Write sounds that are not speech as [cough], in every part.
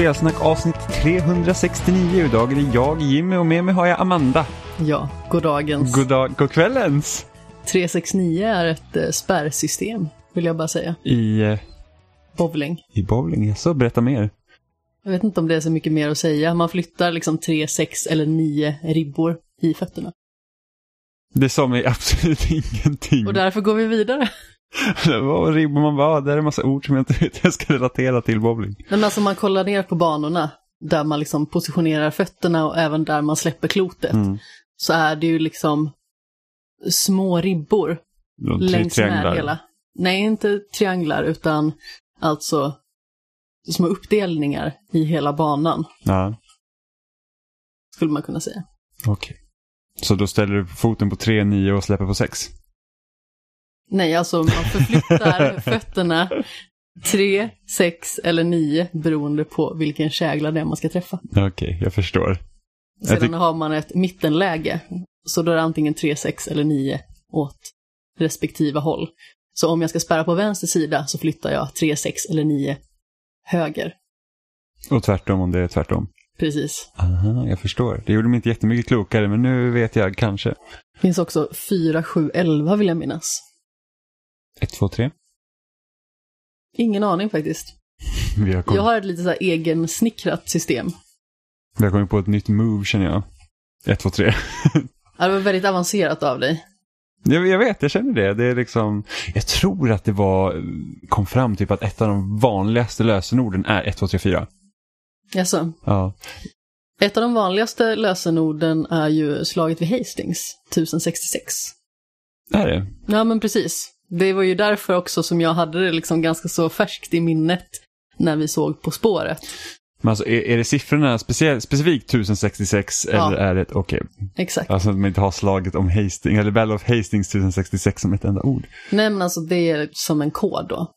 Spelsnack avsnitt 369. Idag är det jag, Jimmy, och med mig har jag Amanda. Ja, goddagens. God dag, god kvällens. 369 är ett eh, spärrsystem, vill jag bara säga. I, eh, Bowling. i bowling, så berätta mer. Jag vet inte om det är så mycket mer att säga. Man flyttar liksom tre, sex eller nio ribbor i fötterna. Det sa mig [laughs] absolut ingenting. Och därför går vi vidare. Vad ribbor man bara, det är en massa ord som jag inte vet jag ska relatera till bowling. Men alltså man kollar ner på banorna, där man liksom positionerar fötterna och även där man släpper klotet, Mm. så är det ju liksom små ribbor längs med hela. Nej, inte trianglar, utan alltså små uppdelningar i hela banan, Ja, skulle man kunna säga. okej. Så då ställer du foten på 3, 9 och släpper på 6? Nej, alltså man förflyttar [laughs] fötterna tre, sex eller nio beroende på vilken kägla det är man ska träffa. Okej, jag förstår. Sedan tyck- har man ett mittenläge, så då är det antingen tre, sex eller nio åt respektive håll. Så om jag ska spärra på vänster sida så flyttar jag tre, sex eller nio höger. Och tvärtom om det är tvärtom. Precis. Aha, jag förstår. Det gjorde mig inte jättemycket klokare, men nu vet jag kanske. finns också 4, 7, 11 vill jag minnas. 1, 2, 3. Ingen aning faktiskt. Har, kommit, Jag har ett lite så här egensnickrat system. vi har kommit på ett nytt move känner jag. 1, 2, 3. Ja, Det var väldigt avancerat av dig. Jag, jag vet, jag känner det. Det är liksom, jag tror att det var, kom fram typ att ett av de vanligaste lösenorden är 1, 2, 3, 4. Jaså? Ja. Ett av de vanligaste lösenorden är ju slaget vid Hastings, 1066. Är det? Ja, men precis. Det var ju därför också som jag hade det liksom ganska så färskt i minnet när vi såg På spåret. Men alltså, är, är det siffrorna specifikt 1066 Ja. eller är det, okej, Exakt. alltså att man inte har slaget om Hastings, eller Battle of Hastings 1066 som ett enda ord. Nej, men alltså det är som en kod då.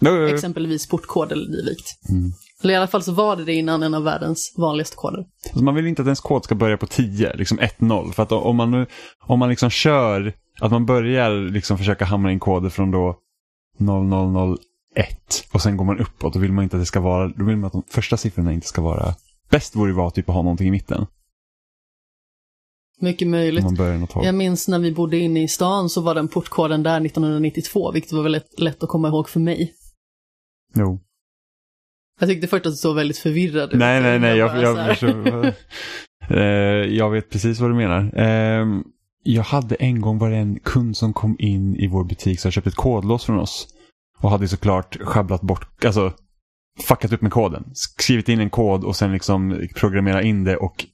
No, Exempelvis portkod eller dylikt. Mm. Eller i alla fall så var det det innan en av världens vanligaste koder. Alltså man vill inte att ens kod ska börja på 10, liksom 1-0. För att om man, nu, om man liksom kör, att man börjar liksom försöka hamra in koder från då 0001 och sen går man uppåt, då vill man inte att det ska vara, då vill man att de första siffrorna inte ska vara, bäst vore ju vara typ att ha någonting i mitten. Mycket möjligt. Jag minns när vi bodde inne i stan så var den portkoden där 1992, vilket var väldigt lätt att komma ihåg för mig. Jo. Jag tyckte först att det såg väldigt förvirrad ut. Nej, nej, nej, jag, jag, här- förstår. Eh, jag vet precis vad du menar. Ehm, jag hade en gång var det en kund som kom in i vår butik som köpte ett kodlås från oss. Och hade såklart sjabblat bort, alltså fuckat upp med koden. Skrivit in en kod och sen liksom programmera in det och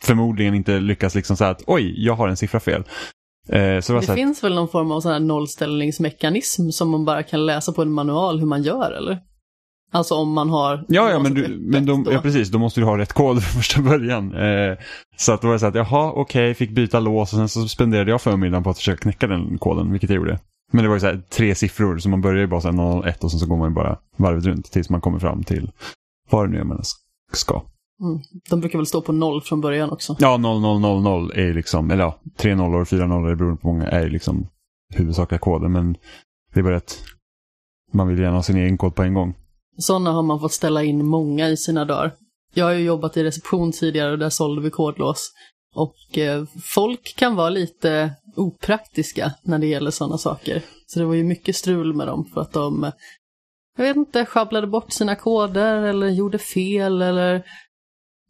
förmodligen inte lyckas liksom säga att oj, jag har en siffra fel. Eh, så det Det finns väl någon form av sån här nollställningsmekanism som man bara kan läsa på en manual hur man gör, eller? Alltså om man har... Ja, ja men, du, men de, då. ja, precis. Då måste du ha rätt kod [laughs] från första början. Eh, så att då var det så att, jaha, okej, fick byta lås och sen så spenderade jag förmiddagen på att försöka knäcka den koden, vilket jag gjorde. Men det var ju så här, tre siffror, så man börjar ju bara så här 01 och sen så går man ju bara varvet runt tills man kommer fram till vad det nu är man ska. Mm. De brukar väl stå på noll från början också. Ja, 0000 är liksom, eller ja, tre nollor, fyra nollor, beror på många, är liksom huvudsakliga koden. Men det är bara att man vill gärna ha sin egen kod på en gång. Sådana har man fått ställa in många i sina dagar. Jag har ju jobbat i reception tidigare och där sålde vi kodlås. Och eh, folk kan vara lite opraktiska när det gäller sådana saker. Så det var ju mycket strul med dem för att de, eh, jag vet inte, sjabblade bort sina koder eller gjorde fel eller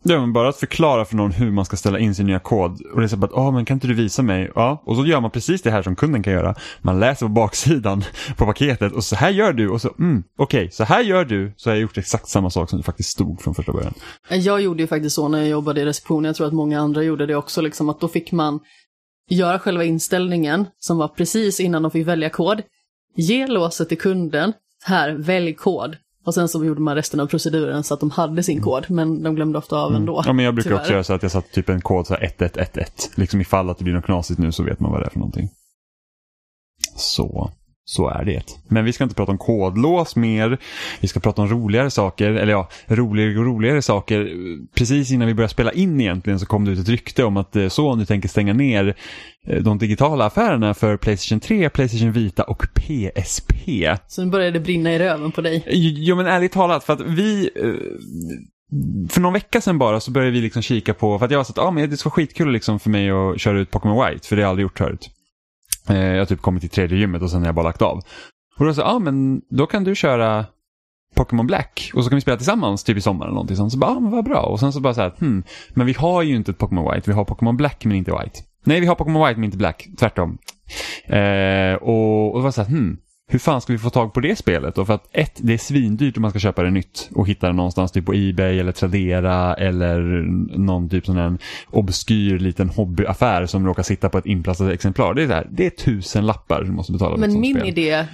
Ja, men bara att förklara för någon hur man ska ställa in sin nya kod. Och det är så att, ah, men kan inte du visa mig? Ja, och så gör man precis det här som kunden kan göra. Man läser på baksidan [laughs] på paketet och så här gör du och så, mm, okej, så här gör du. Så har jag gjort exakt samma sak som det faktiskt stod från första början. Jag gjorde ju faktiskt så när jag jobbade i receptionen. jag tror att många andra gjorde det också, liksom att då fick man göra själva inställningen som var precis innan de fick välja kod, ge låset till kunden, här, välj kod. Och sen så gjorde man resten av proceduren så att de hade sin kod, men de glömde ofta av ändå. Mm. Ja, men jag brukar tyvärr. också göra så att jag satte typ en kod så här 1111. Liksom ifall att det blir något knasigt nu så vet man vad det är för någonting. Så, så är det. Men vi ska inte prata om kodlås mer. Vi ska prata om roligare saker, eller ja, roligare och roligare saker. Precis innan vi började spela in egentligen så kom det ut ett rykte om att eh, Sony tänker stänga ner eh, de digitala affärerna för Playstation 3, Playstation Vita och PSP. Så nu börjar det brinna i röven på dig. Jo men ärligt talat, för att vi eh, för någon vecka sedan bara så började vi liksom kika på, för att jag så att ah, men det ska vara skitkul liksom för mig att köra ut Pokémon White, för det har jag aldrig gjort förut. Eh, jag har typ kommit till tredje gymmet och sen har jag bara lagt av. Och då sa ja ah, men då kan du köra Pokémon Black och så kan vi spela tillsammans typ i sommar eller någonting sånt. Så bara, ah, men vad bra. Och sen så bara så här, hmm, men vi har ju inte ett Pokémon White, vi har Pokémon Black men inte White. Nej, vi har Pokémon White men inte Black, tvärtom. Eh, och, och det var så här, hmm, hur fan ska vi få tag på det spelet då? För att ett, det är svindyrt om man ska köpa det nytt och hitta det någonstans typ på Ebay eller Tradera eller någon typ sån här obskyr liten hobbyaffär som råkar sitta på ett inplastat exemplar. Det är, så här, det är tusen lappar du måste betala. Men min spel. idé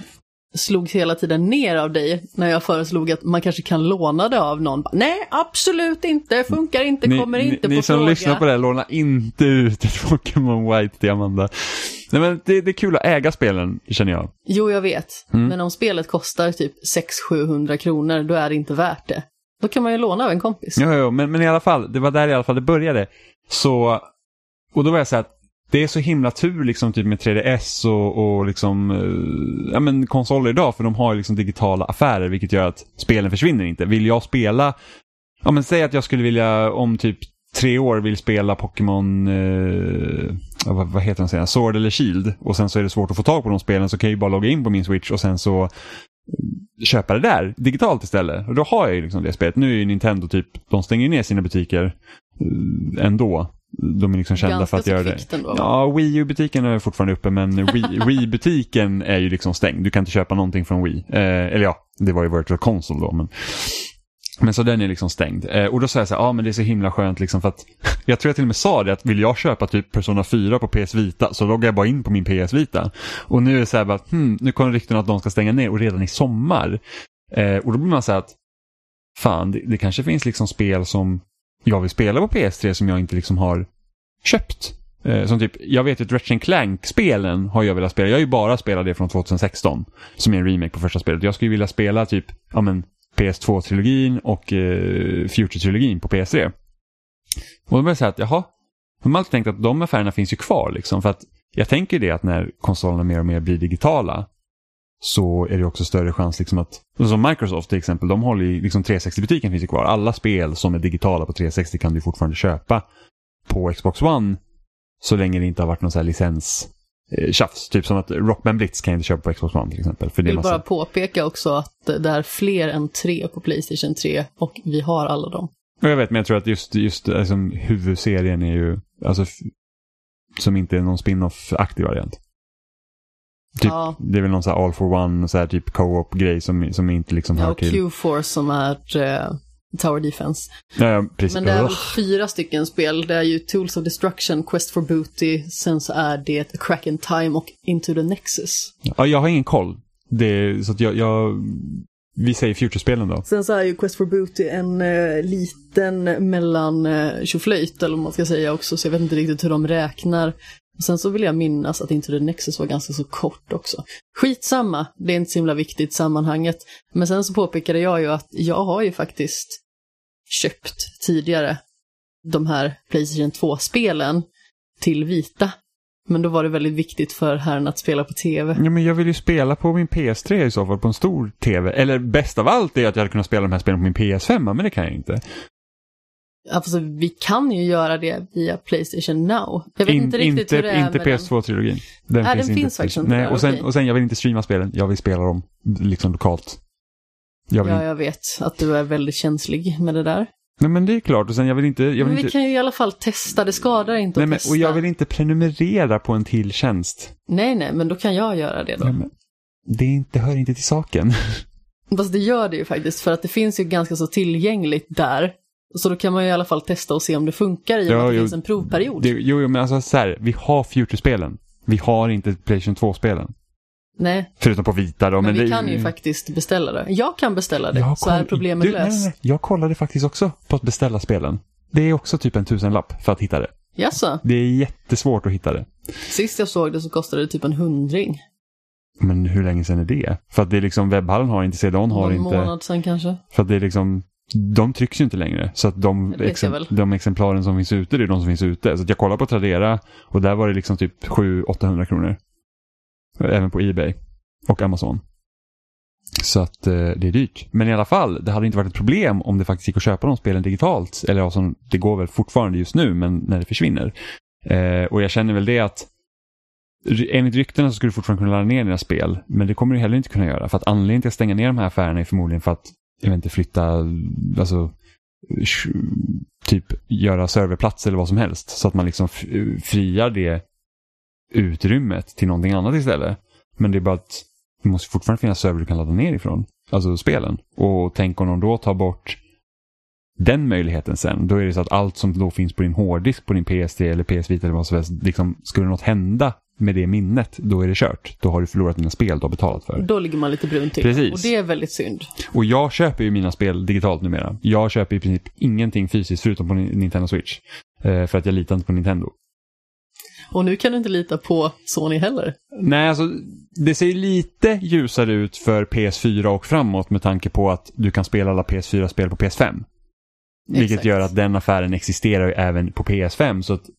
slogs hela tiden ner av dig när jag föreslog att man kanske kan låna det av någon. Nej, absolut inte, funkar inte, ni, kommer inte ni, på ni som fråga. lyssnar på det här, låna inte ut ett Pokémon White till Amanda. Nej, men det, det är kul att äga spelen, känner jag. Jo, jag vet. Mm. Men om spelet kostar typ 600-700 kronor, då är det inte värt det. Då kan man ju låna av en kompis. Jo, jo, men, men i alla fall, det var där i alla fall det började. Så, och då var jag så här att det är så himla tur liksom typ med 3DS och, och liksom, eh, ja men konsoler idag för de har liksom digitala affärer vilket gör att spelen försvinner inte. Vill jag spela, ja men säg att jag skulle vilja om typ tre år vill spela Pokémon, eh, vad, vad heter den senare, Sword eller Shield och sen så är det svårt att få tag på de spelen så kan jag ju bara logga in på min Switch och sen så köpa det där digitalt istället. Och då har jag ju liksom det spelet. Nu är ju Nintendo typ, de stänger ju ner sina butiker eh, ändå. De är liksom kända Ganska för att göra det. ändå? Ja, Wii U-butiken är fortfarande uppe men [laughs] Wii- Wii-butiken är ju liksom stängd. Du kan inte köpa någonting från Wii. Eh, eller ja, det var ju Virtual Console då. Men, men så den är liksom stängd. Eh, och då sa jag så här, ja ah, men det är så himla skönt liksom för att [laughs] jag tror jag till och med sa det att vill jag köpa typ Persona 4 på PS Vita så loggar jag bara in på min PS Vita. Och nu är det så här bara, hmm, nu kommer rykten att de ska stänga ner och redan i sommar. Eh, och då blir man så här att, fan det, det kanske finns liksom spel som jag vill spela på PS3 som jag inte liksom har köpt. Eh, som typ, jag vet att Ratchet Clank-spelen har jag velat spela. Jag har ju bara spelat det från 2016. Som är en remake på första spelet. Jag skulle vilja spela typ, ja men PS2-trilogin och eh, Future-trilogin på PS3. Och då började jag säga att jaha, de har alltid tänkt att de affärerna finns ju kvar liksom. För att jag tänker det att när konsolerna mer och mer blir digitala så är det också större chans liksom att, som Microsoft till exempel, de håller ju, liksom 360-butiken finns ju kvar. Alla spel som är digitala på 360 kan du fortfarande köpa på Xbox One så länge det inte har varit någon sån här licens eh, tjafs. Typ som att Rockman Blitz kan jag inte köpa på Xbox One till exempel. För det Jag vill bara massa... påpeka också att det är fler än tre på Playstation 3 och vi har alla dem. Ja, Jag vet, men jag tror att just, just liksom, huvudserien är ju, alltså, som inte är någon spin-off-aktig variant. Typ, Ja. Det är väl någon här all for one, så här typ co-op-grej som, som inte liksom Ja, hör och till. Q-Force som är eh, Tower Defense. Ja, ja, precis. Men det är väl fyra stycken spel. Det är ju Tools of Destruction, Quest for Booty, sen så är det A Crack in Time och Into the Nexus. Ja, jag har ingen koll. Det, så att jag, jag, vi säger Future-spelen då. Sen så är ju Quest for Booty en eh, liten mellan eh, tjoflöjt eller vad man ska säga också, så jag vet inte riktigt hur de räknar. Och sen så vill jag minnas att Into the Nexus var ganska så kort också. Skitsamma, det är inte så himla viktigt i sammanhanget. Men sen så påpekade jag ju att jag har ju faktiskt köpt tidigare de här Playstation 2-spelen till vita. Men då var det väldigt viktigt för herren att spela på tv. Ja, men jag vill ju spela på min PS3 i så fall, på en stor TV. Eller bäst av allt är att jag hade kunnat spela de här spelen på min PS5, men det kan jag inte. Alltså, vi kan ju göra det via Playstation Now. Jag vet In- inte riktigt inte, hur det är Inte med den. PS2-trilogin. Nej, den inte finns på faktiskt PS3. inte Nej, och, sen, och sen, jag vill inte streama spelen. Jag vill spela dem liksom lokalt. Jag vill Ja, jag vet att du är väldigt känslig med det där. Nej, men det är klart. Och sen jag vill inte... Jag vill Men vi inte... kan ju i alla fall testa, det skadar inte Nej, att men, testa. och jag vill inte prenumerera på en till tjänst. Nej, nej, men då kan jag göra det då. Nej, men det är inte, hör inte till saken. [laughs] Fast det gör det ju faktiskt, för att det finns ju ganska så tillgängligt där. Så då kan man ju i alla fall testa och se om det funkar i och med att det jo, finns en provperiod. Det, jo, jo, men alltså så här, vi har Future-spelen. Vi har inte Playstation 2-spelen. Nej, Förutom på vita då. men, Men, vi det, kan ju faktiskt beställa det. Jag kan beställa det, så är problemet du, löst. nej, nej. Jag kollade faktiskt också på att beställa spelen. Det är också typ en tusenlapp för att hitta det. Jaså? Det är jättesvårt att hitta det. Sist jag såg det så kostade det typ en hundring. Men hur länge sedan är det? För att det är liksom webbhallen har inte, CD-ON har Någon inte. månad sedan kanske. För att det är liksom, de trycks ju inte längre. Så att de, väl. de exemplaren som finns ute, det är de som finns ute. Så jag kollar på Tradera och där var det liksom typ 700-800 kronor. Även på Ebay och Amazon. Så att eh, det är dyrt. Men i alla fall, det hade inte varit ett problem om det faktiskt gick att köpa de spelen digitalt. Eller ja, som, det går väl fortfarande just nu, men när det försvinner. Eh, och jag känner väl det att enligt ryktena så skulle du fortfarande kunna ladda ner dina spel. Men det kommer du heller inte kunna göra. För att anledningen till att stänga ner de här affärerna är förmodligen för att, jag vet inte, flytta, alltså typ göra serverplats eller vad som helst. Så att man liksom friar det utrymmet till någonting annat istället. Men det är bara att det måste fortfarande finnas server du kan ladda ner ifrån. Alltså spelen. Och tänk om de då tar bort den möjligheten sen. Då är det så att allt som då finns på din hårddisk på din PS3 eller PS Vita eller vad som helst. Liksom, skulle något hända med det minnet, då är det kört. Då har du förlorat dina spel du har betalat för. Då ligger man lite brunt till. Precis. Och det är väldigt synd. Och jag köper ju mina spel digitalt numera. Jag köper i princip ingenting fysiskt förutom på Ni- Nintendo Switch. Eh, för att jag litar inte på Nintendo. Och nu kan du inte lita på Sony heller. Nej, alltså det ser lite ljusare ut för PS4 och framåt med tanke på att du kan spela alla PS4-spel på PS5. Vilket Exakt. gör att den affären existerar ju även på PS5. Så att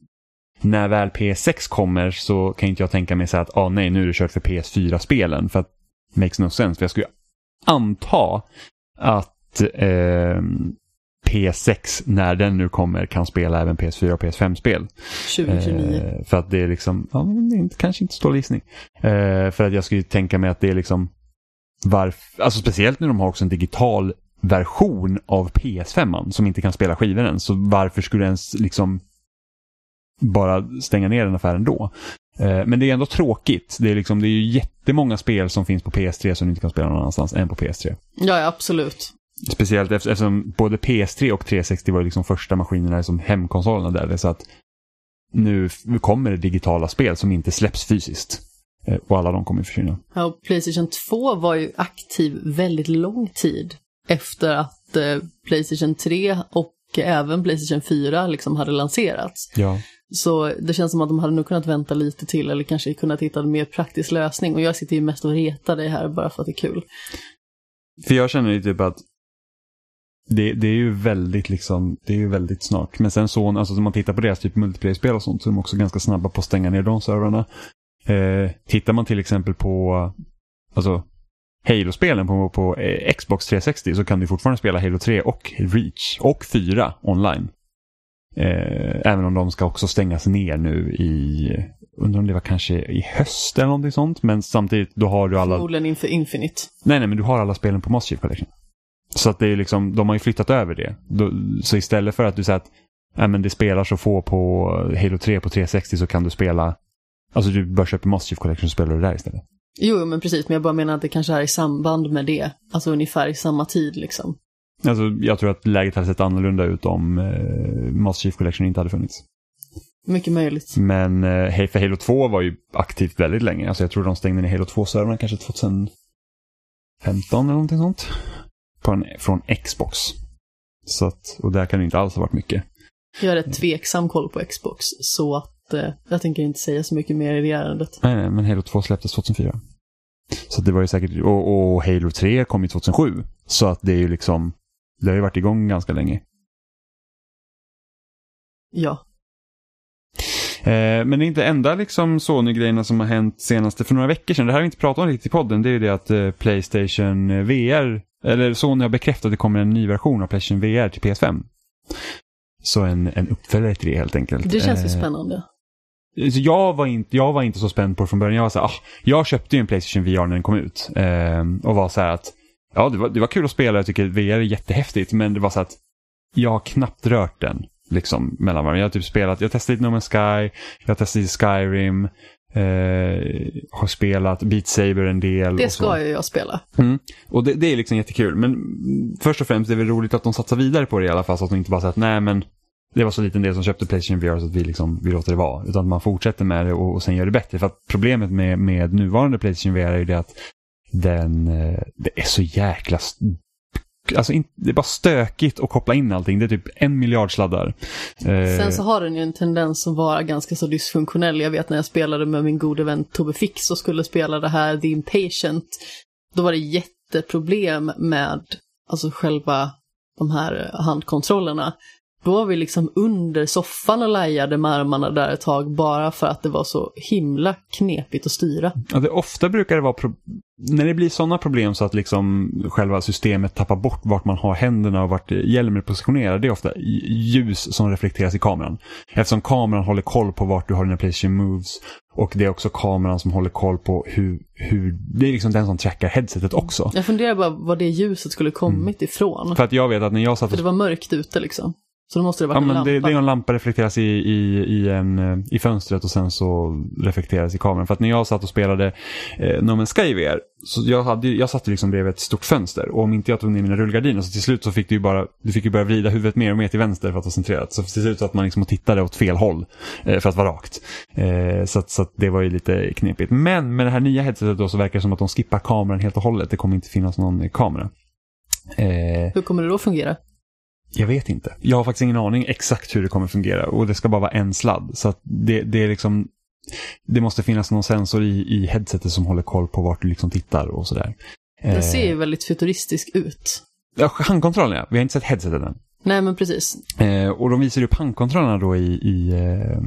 när väl PS6 kommer så kan inte jag tänka mig så att ah, nej, nu är det kört för PS4-spelen. För att makes no sense. För jag skulle anta att eh, PS6, när den nu kommer, kan spela även PS4 och PS5-spel. 2029. Eh, för att det är liksom, ja, det är kanske inte dålig gissning. Eh, för att jag skulle tänka mig att det är liksom, varför, alltså speciellt när de har också en digital version av PS5 som inte kan spela skivor än. Så varför skulle du ens liksom bara stänga ner den affären då? Eh, men det är ändå tråkigt. Det är, liksom, det är ju jättemånga spel som finns på PS3 som du inte kan spela någon annanstans än på PS3. Ja, absolut. Speciellt efter- eftersom både PS3 och 360 var liksom första maskinerna som hemkonsolerna där. Så att nu kommer det digitala spel som inte släpps fysiskt. Eh, Och alla de kommer försvinna. Ja, och Playstation 2 var ju aktiv väldigt lång tid efter att eh, Playstation 3 och även Playstation 4 liksom hade lanserats. Ja. Så det känns som att de hade nog kunnat vänta lite till eller kanske kunnat hitta en mer praktisk lösning. Och jag sitter ju mest och retar dig här bara för att det är kul. För jag känner ju typ att det, det är ju väldigt liksom, det är ju väldigt snart. Men sen så, alltså om man tittar på deras typ multiplayer-spel och sånt så är de också ganska snabba på att stänga ner de servrarna. Eh, tittar man till exempel på, alltså Halo-spelen på, på eh, Xbox 360 så kan du fortfarande spela Halo 3 och Reach och 4 online. Eh, även om de ska också stängas ner nu i, undrar om det var kanske i höst eller någonting sånt. Men samtidigt, då har du alla... Förmodligen inför Infinite. Nej, nej, men du har alla spelen på Master Chief Collection. Så att det är liksom, de har ju flyttat över det. Så istället för att du säger att nej, men det spelar så få på Halo 3 på 360 så kan du spela, alltså du bör köpa Master Chief Collection så spelar du där istället. Jo, men precis, men jag bara menar att det kanske är i samband med det. Alltså ungefär i samma tid liksom. Alltså jag tror att läget hade sett annorlunda ut om eh, Master Chief Collection inte hade funnits. Mycket möjligt. Men eh, för Halo 2 var ju aktivt väldigt länge. Alltså jag tror de stängde ner Halo 2-servrarna kanske 2015 eller någonting sånt. På en, från Xbox. Så att, och där kan det inte alls ha varit mycket. Jag har rätt tveksam koll på Xbox, så att eh, jag tänker inte säga så mycket mer i det ärendet. Nej, nej, men Halo 2 släpptes 2004. Så det var ju säkert, och, och Halo 3 kom ju 2007. Så att det är ju liksom, det har ju varit igång ganska länge. Ja. Eh, men det är inte enda liksom Sony-grejerna som har hänt senaste för några veckor sedan. Det här har vi inte pratat om riktigt i podden. Det är ju det att eh, Playstation VR, eller Sony har bekräftat att det kommer en ny version av Playstation VR till PS5. Så en, en uppföljare till det helt enkelt. Det känns ju Eh, spännande. Så jag, var inte, jag var inte så spänd på det från början. Jag var så här, ah, jag köpte ju en Playstation VR när den kom ut. Eh, och var så här att, ja det var, det var kul att spela, jag tycker VR är jättehäftigt. Men det var så att, jag har knappt rört den. Liksom mellan varandra. Jag har typ spelat, jag testat lite No Man's Sky, jag har testat Skyrim. Eh, har spelat Beat Saber en del. Det ska ju jag spela. Mm. Och det, det är liksom jättekul. Men först och främst är det väl roligt att de satsar vidare på det i alla fall. Så att de inte bara säger att nej men det var så liten del som köpte Playstation VR så att vi, liksom, vi låter det vara. Utan att man fortsätter med det och, och sen gör det bättre. För att problemet med, med nuvarande Playstation VR är ju det att den, eh, det är så jäkla Alltså in, det är bara stökigt att koppla in allting. Det är typ en miljard sladdar. Eh, sen så har den ju en tendens att vara ganska så dysfunktionell. Jag vet när jag spelade med min gode vän Tobbe Fix och skulle spela det här The Impatient. Då var det jätteproblem med alltså själva de här eh, handkontrollerna. Då var vi liksom under soffan och lajade med armarna där ett tag bara för att det var så himla knepigt att styra. Ja, det, ofta brukar det vara, när det blir sådana problem så att liksom själva systemet tappar bort vart man har händerna och vart hjälmen är positionerad. Det är ofta ljus som reflekteras i kameran. Eftersom kameran håller koll på vart du har dina Playstation Moves och det är också kameran som håller koll på hur, hur det är liksom den som trackar headsetet också. Jag funderar bara var det ljuset skulle kommit ifrån. För att jag vet att när jag satt För det var mörkt ute liksom. Så då måste det Ja, varit en men lampa. det, det är en lampa reflekteras i, i, i, en, eh, i fönstret och sen så reflekteras i kameran. För att när jag satt och spelade eh, No Man's Sky VR, så jag, hade, jag satt liksom bredvid ett stort fönster och om inte jag tog ner mina rullgardiner så till slut så fick du ju bara, du fick ju börja vrida huvudet mer och mer till vänster för att vara centrerat. Så till slut så att man liksom tittade åt fel håll eh, för att vara rakt. Eh, så att, så att det var ju lite knepigt. Men med det här nya headsetet då så verkar det som att de skippar kameran helt och hållet. Det kommer inte finnas någon kamera. Eh, Hur kommer det då fungera? Jag vet inte. Jag har faktiskt ingen aning exakt hur det kommer fungera och det ska bara vara en sladd. Så att det, det är liksom det måste finnas någon sensor i, i headsetet som håller koll på vart du liksom tittar och sådär. Den Eh, ser ju väldigt futuristisk ut. Ja, handkontrollen ja. Vi har inte sett headsetet än. Nej men precis. Eh, och de visar upp handkontrollerna då i, i, eh,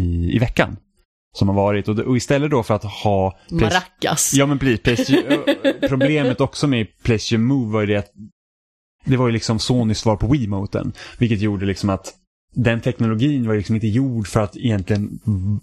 i, i veckan. Som har varit. Och, och istället då för att ha... Maracas. Ja men precis. [laughs] Problemet också med Playstation Move var ju det att det var ju liksom Sonys svar på Wiimoten. Vilket gjorde liksom att den teknologin var liksom inte gjord för att egentligen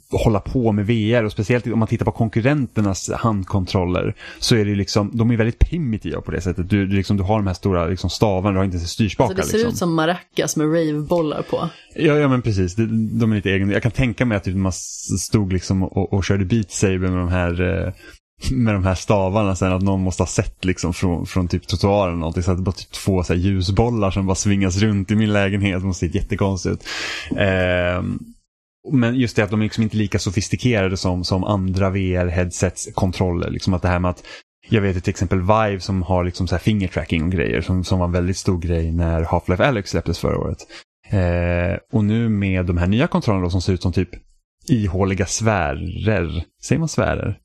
hålla på med VR och speciellt om man tittar på konkurrenternas handkontroller så är det liksom, de är väldigt primitiva på det sättet. Du, du, liksom, du har de här stora liksom, stavarna, du har inte ens styrspakar. Alltså det ser liksom. ut som maracas med ravebollar på. Ja, ja men precis. De, de är lite egen. Jag kan tänka mig att typ, man stod liksom och, och körde Beat Saber med de här eh, [laughs] med de här stavarna sen att någon måste ha sett liksom från, från typ trottoaren eller någonting så att det bara typ två så här, ljusbollar som bara svingas runt i min lägenhet. Det måste se jättekonstigt ut. Eh, men just det att de är liksom inte lika sofistikerade som, som andra VR-headsets kontroller. Liksom att det här med att jag vet till exempel Vive som har liksom så här fingertracking och grejer som, som var en väldigt stor grej när Half-Life Alyx släpptes förra året. Eh, och nu med de här nya kontrollerna då, som ser ut som typ ihåliga sfärer. Säger man sfärer?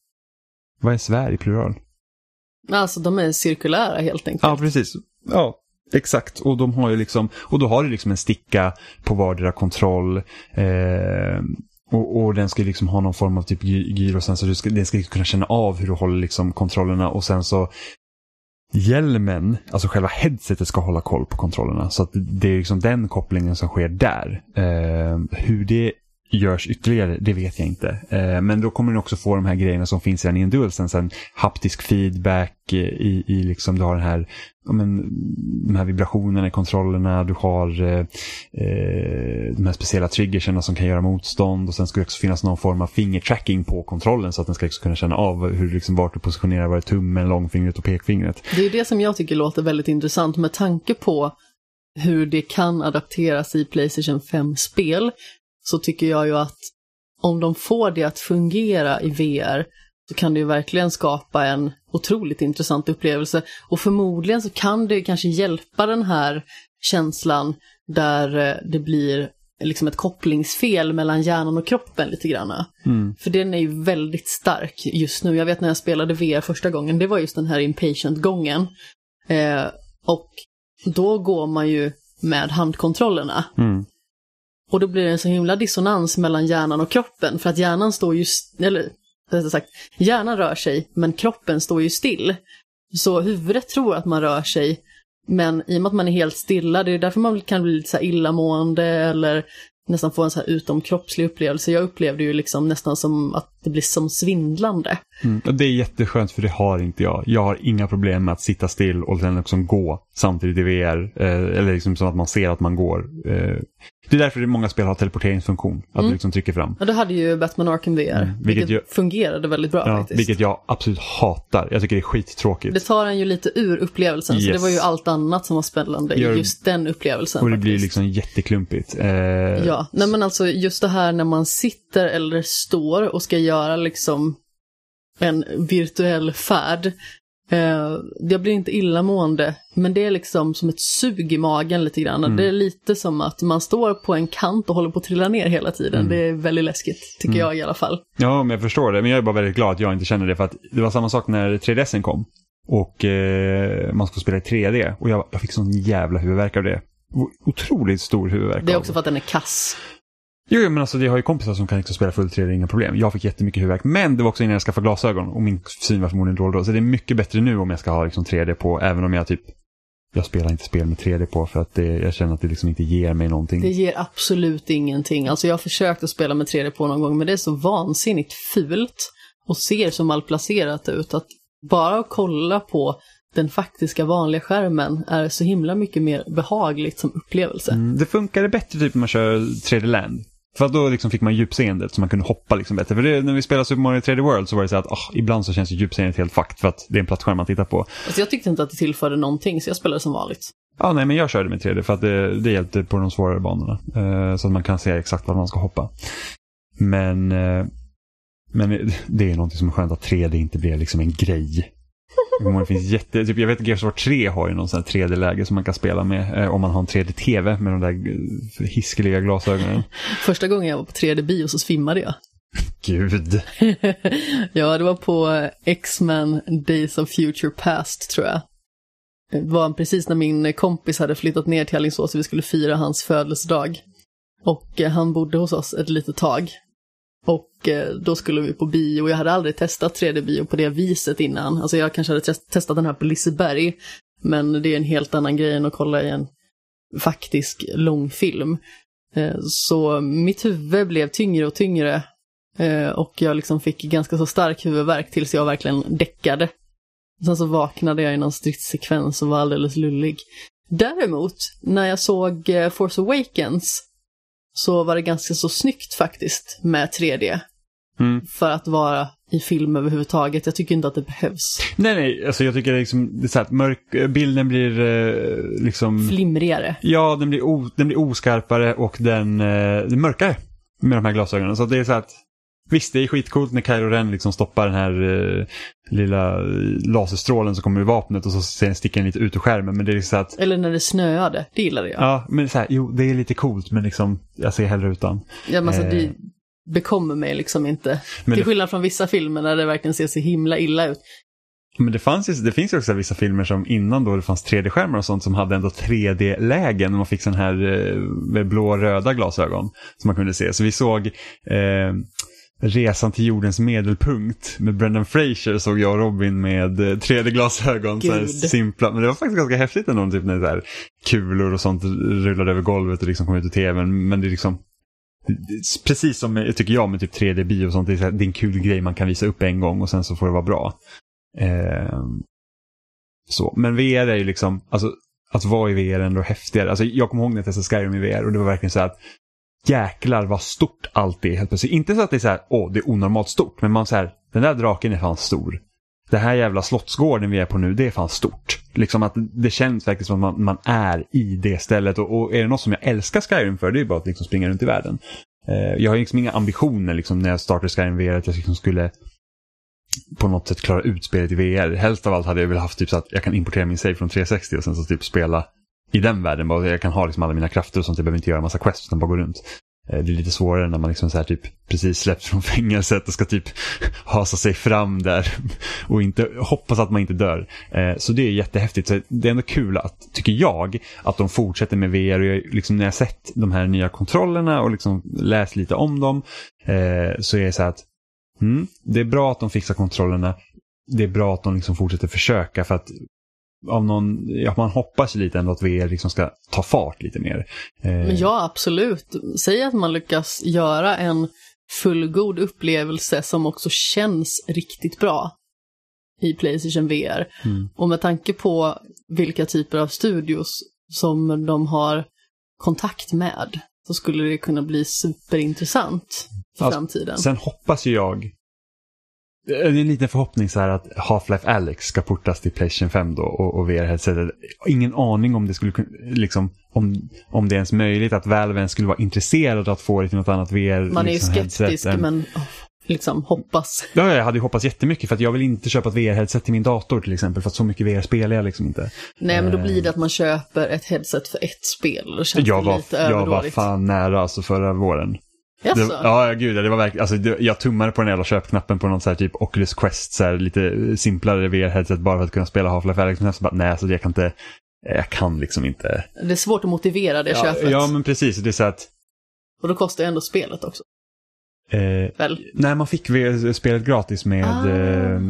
Vad är svär i plural? Alltså de är cirkulära helt enkelt. Ja, precis. Ja, exakt. Och de har ju liksom, och då har du liksom en sticka på vardera kontroll. Eh, och, och den ska liksom ha någon form av typ gy- gyrosensor. Du ska, den ska kunna känna av hur du håller liksom kontrollerna och sen så Hjälmen, alltså själva headsetet ska hålla koll på kontrollerna. Så att det är liksom den kopplingen som sker där. Eh, hur det görs ytterligare, det vet jag inte. Eh, men då kommer den också få de här grejerna som finns redan i en DualSense. Haptisk feedback eh, i, i liksom, du har den här, men, de här vibrationerna i kontrollerna. Du har eh, eh de här speciella triggerserna som kan göra motstånd. Och sen ska det också finnas någon form av fingertracking på kontrollen så att den ska också kunna känna av hur, liksom, vart du positionerar, var är tummen, långfingret och pekfingret. Det är det som jag tycker låter väldigt intressant med tanke på hur det kan adapteras i Playstation 5-spel. Så tycker jag ju att om de får det att fungera i VR så kan det ju verkligen skapa en otroligt intressant upplevelse. Och förmodligen så kan det kanske hjälpa den här känslan där eh, det blir liksom ett kopplingsfel mellan hjärnan och kroppen lite grann. Mm. För den är ju väldigt stark just nu. Jag vet när jag spelade VR första gången, det var just den här impatient-gången. Eh, och då går man ju med handkontrollerna. Mm. Och då blir det en så himla dissonans mellan hjärnan och kroppen. För att hjärnan står ju, eller rättare sagt, hjärnan rör sig men kroppen står ju still. Så huvudet tror att man rör sig, men i och med att man är helt stilla, det är därför man kan bli lite så här illamående eller nästan få en så här utomkroppslig upplevelse. Jag upplevde ju liksom nästan som att det blir som svindlande. Mm. Det är jätteskönt för det har inte jag. Jag har inga problem med att sitta still och sen liksom gå samtidigt i VR. Eh, eller liksom som att man ser att man går. Eh, det är därför det många spel har teleporteringsfunktion. Att Mm. du liksom trycker fram. Ja, det hade ju Batman Arkham VR, Mm, vilket vilket, ju- fungerade väldigt bra Ja, faktiskt. vilket jag absolut hatar. Jag tycker det är skittråkigt. Det tar en ju lite ur upplevelsen, så Yes. det var ju allt annat som var spännande i just den upplevelsen. och det blir faktiskt. liksom jätteklumpigt. Eh, Ja, nej men alltså just det här när man sitter eller står och ska göra liksom en virtuell färd Eh, jag blir inte illamående, men det är liksom som ett sug i magen lite grann. Mm. Det är lite som att man står på en kant och håller på att trilla ner hela tiden. Mm. Det är väldigt läskigt, tycker Mm. jag i alla fall. Ja, men jag förstår det. Men jag är bara väldigt glad att jag inte känner det. För att det var samma sak när 3DSen kom. Och eh, man skulle spela i 3D. Och jag, jag fick sån jävla huvudvärk av det. Otroligt stor huvudvärk Det är också för att den är kass. Jo, men alltså jag har ju kompisar som kan liksom spela full 3D, inga problem. Jag fick jättemycket huvudvärk. Men det var också innan jag skaffade glasögon och min syn var förmodligen dålig då. Så det är mycket bättre nu om jag ska ha liksom 3D på, även om jag typ jag spelar inte spel med 3D på för att det, jag känner att det liksom inte ger mig någonting. Det ger absolut ingenting. Alltså jag har försökt att spela med 3D på någon gång, men det är så vansinnigt fult och ser så malplacerat ut att bara att kolla på den faktiska vanliga skärmen är så himla mycket mer behagligt som upplevelse. Mm, det funkade bättre typ när man kör 3D Land. För då liksom fick man djupseendet så man kunde hoppa liksom bättre. För det, när vi spelade Super Mario 3D World så var det så att ah, ibland så känns ju djupseendet helt fucked för att det är en plattskärm man tittar på. Alltså jag tyckte inte att det tillförde någonting, så jag spelade som vanligt. Ja, nej, men jag körde med 3D för att det, det hjälpte på de svårare banorna. Eh, så att man kan se exakt var man ska hoppa. Men, eh, men det är någonting som är skönt att 3D inte blir liksom en grej. Det finns jätte, typ, jag vet att Gears of War 3 har ju någon sån här 3D-läge som man kan spela med eh, om man har en 3D-TV med de där eh, hiskeliga glasögonen. [laughs] Första gången jag var på 3D-bio så svimmade jag. Gud. [laughs] ja, det var på X-Men Days of Future Past, tror jag. Det var precis när min kompis hade flyttat ner till Alingsås och vi skulle fira hans födelsedag. Och eh, han bodde hos oss ett litet tag. Och då skulle vi på bio. Jag hade aldrig testat 3D-bio på det viset innan. Alltså jag kanske hade testat den här på Liseberg. Men det är en helt annan grej än att kolla i en faktisk långfilm. Eh, så mitt huvud blev tyngre och tyngre. Eh, och jag liksom fick ganska så stark huvudvärk tills jag verkligen däckade. Sen så vaknade jag i någon stridssekvens och var alldeles lullig. Däremot, när jag såg Force Awakens så var det ganska så snyggt faktiskt med 3D. Mm. För att vara i film överhuvudtaget. Jag tycker inte att det behövs. Nej, nej, alltså jag tycker liksom, det är så här, att mörk, eh, bilden blir eh, liksom... Flimrigare. Ja, den blir, o, den blir oskarpare och den, eh, den mörkare med de här glasögonen. Så det är så att Visst, det är skitcoolt när Kylo Ren liksom stoppar den här eh, lilla laserstrålen som kommer ur vapnet och så sen sticker den lite ut ur skärmen. Men det är så att, Eller när det snöade, det gillade jag. ja, men så här, jo, det är lite coolt men liksom, jag ser hellre utan. Ja, men alltså, Eh. det bekommer mig liksom inte. Men Till det, skillnad från vissa filmer där det verkligen ser så himla illa ut. men det, fanns det finns ju också vissa filmer som innan då det fanns 3D-skärmar och sånt som hade ändå 3D-lägen. och Man fick sån här eh, med blå och röda glasögon som man kunde se. Så vi såg eh, Resan till jordens medelpunkt med Brendan Fraser såg jag och Robin med eh, 3D-glasögon. Så här Gud. simpla. Men det var faktiskt ganska häftigt ändå, typ när så här, kulor och sånt rullade över golvet och liksom kom ut ur tvn. Men det är liksom Precis som jag tycker jag med typ 3D-bio och sånt, det är, det är en kul grej man kan visa upp en gång och sen så får det vara bra. Eh, så. Men VR är ju liksom, alltså att vara i VR är ändå häftigare. Alltså, jag kommer ihåg när jag testade Skyrim i VR och det var verkligen så här att jäklar vad stort allt är helt plötsligt. Inte så att det är så här, åh, det är onormalt stort, men man så här, den där draken är fan stor. Det här jävla slottsgården vi är på nu, det är fan stort. Liksom att det känns verkligen som att man, man är i det stället. Och, och är det något som jag älskar Skyrim för, det är ju bara att liksom springa runt i världen. Eh, jag har ju liksom inga ambitioner liksom, när jag startade Skyrim VR att jag liksom skulle på något sätt klara ut spelet i VR. Helst av allt hade jag väl haft typ så att jag kan importera min save från 360 och sen så typ spela i den världen. Bara, jag kan ha liksom alla mina krafter och sånt. Jag behöver inte göra en massa quests utan bara gå runt. Eh, det är lite svårare när man liksom så här typ precis släppt från [laughs] fängelset och ska typ hasa sig fram där [laughs] och inte hoppas att man inte dör. Eh, så det är jättehäftigt. Så det är ändå kul att, tycker jag, att de fortsätter med VR. Och jag, liksom när jag sett de här nya kontrollerna och liksom läst lite om dem eh, så är det så här att mm, det är bra att de fixar kontrollerna. Det är bra att de liksom fortsätter försöka för att av någon, ja, man hoppas lite ändå att VR liksom ska ta fart lite mer. Eh, Men ja, absolut. Säg att man lyckas göra en fullgod upplevelse som också känns riktigt bra i Playstation VR. Mm. Och med tanke på vilka typer av studios som de har kontakt med så skulle det kunna bli superintressant för Alltså, framtiden. Sen hoppas ju jag, en liten förhoppning så här att Half-Life Alyx ska portas till Playstation 5 då och, och VR-headsetet. Ingen aning om det skulle liksom, om, om det är ens möjligt att Valve ens skulle vara intresserad att få det till något annat VR Man är ju liksom, skeptisk, headset men liksom hoppas. Ja, jag hade ju hoppats jättemycket för att jag vill inte köpa ett VR-headset till min dator till exempel för att så mycket VR spelar jag liksom inte. Nej, men då blir Eh. det att man köper ett headset för ett spel. och Då känns Jag det var, lite jag var överdådigt. fan nära alltså förra våren. Det, ja, gud, det var verkligen, alltså, det, jag tummade på den jävla köpknappen på någon så här typ Oculus Quest, så här, lite simplare VR-headset bara för att kunna spela Half-Life Alyx. Men så bara, nej, så jag kan inte, jag kan liksom inte. Det är svårt att motivera det Ja, köpet. ja, men precis, det är så att, Och då kostar ju ändå spelet också. eh, Väl? nej, man fick spelet gratis med, Ah, eh,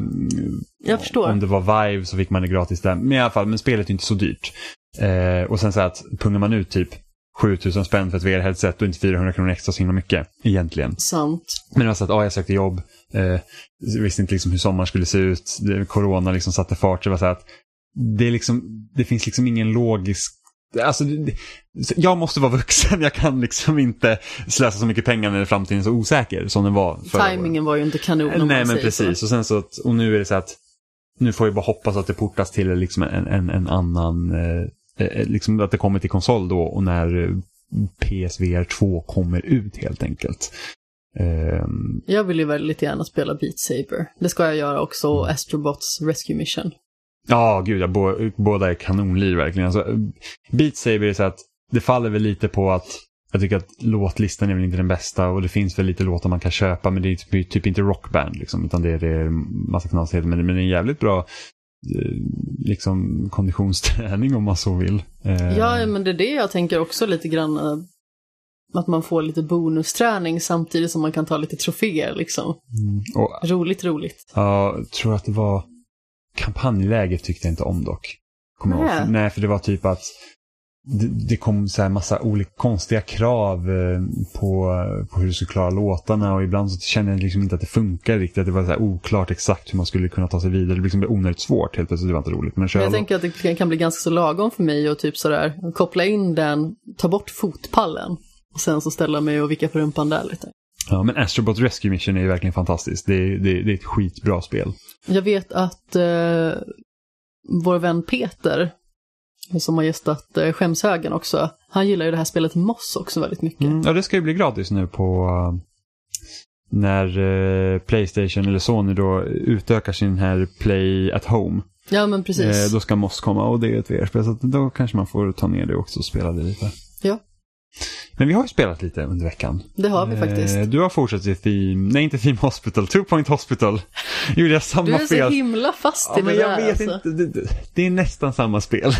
jag förstår. om det var Vive så fick man det gratis där. Men i alla fall, men spelet är inte så dyrt. Eh, och sen så att pungar man ut typ 7000 spänn för ett VR-headset och inte 400 kronor extra så himla mycket egentligen. Sant. Men det var så att, ja, jag sökte jobb. Eh, visste inte liksom hur sommaren skulle se ut. Det, corona liksom satte fart. Det var så att det, är liksom, det finns liksom ingen logisk... Alltså, jag måste vara vuxen. Jag kan liksom inte slösa så mycket pengar när framtiden är så osäker som den var förra. Timingen var ju inte kanon om Nej, men precis. Så. Och sen så att, och nu är det så att nu får jag bara hoppas att det portas till liksom en, en, en annan, eh, liksom att det kommer till konsol då och när eh, PSVR 2 kommer ut helt enkelt. Ehm, Jag vill ju väldigt gärna spela Beat Saber. Det ska jag göra också, och Astrobots Rescue Mission. Ja, gud, ja, bå, båda är kanonlir verkligen. Alltså, Beat Saber är så att det faller väl lite på att jag tycker att låtlistan är väl inte den bästa och det finns väl lite låtar man kan köpa men det är typ, typ inte rockband liksom utan det är, det är massa knasigheter men, men det är en jävligt bra eh, liksom konditionsträning om man så vill. Eh, Ja, men det är det jag tänker också lite grann. eh, Att man får lite bonusträning samtidigt som man kan ta lite troféer liksom. mm, och, Roligt, roligt. ja, jag tror att det var kampanjläget tyckte jag inte om dock. Kommer ihåg. Nej. Nej, för det var typ att det, det kom så här massa olika konstiga krav eh, på, på hur du skulle klara låtarna och ibland så kände jag liksom inte att det funkar riktigt. Att det var så oklart exakt hur man skulle kunna ta sig vidare. Det liksom blev onödigt svårt helt plötsligt. Det var inte roligt. Men jag lå- tänker att det kan bli ganska så lagom för mig att typ sådär koppla in den, ta bort fotpallen och sen så ställa mig och vicka på rumpan där lite. ja, men Astrobot Rescue Mission är ju verkligen fantastiskt. Det, är- det, det är ett skitbra spel. Jag vet att eh, vår vän Peter, som har gästat eh, Skämshögen också, han gillar ju det här spelet Moss också väldigt mycket. Mm, ja, det ska ju bli gratis nu på uh, när uh, Playstation eller Sony då utökar sin här Play at Home. Ja, men precis. Eh, då ska Moss komma och det är ett VR-spel så då kanske man får ta ner det också och spela det lite. Ja. Men vi har ju spelat lite under veckan. Det har vi faktiskt. Eh, du har fortsatt i Theme, nej inte Theme Hospital, Two Point Hospital. [laughs] Gjorde jag samma Du är så fel? himla fast ja, i men det jag där vet alltså. inte, det, det, det är nästan samma spel.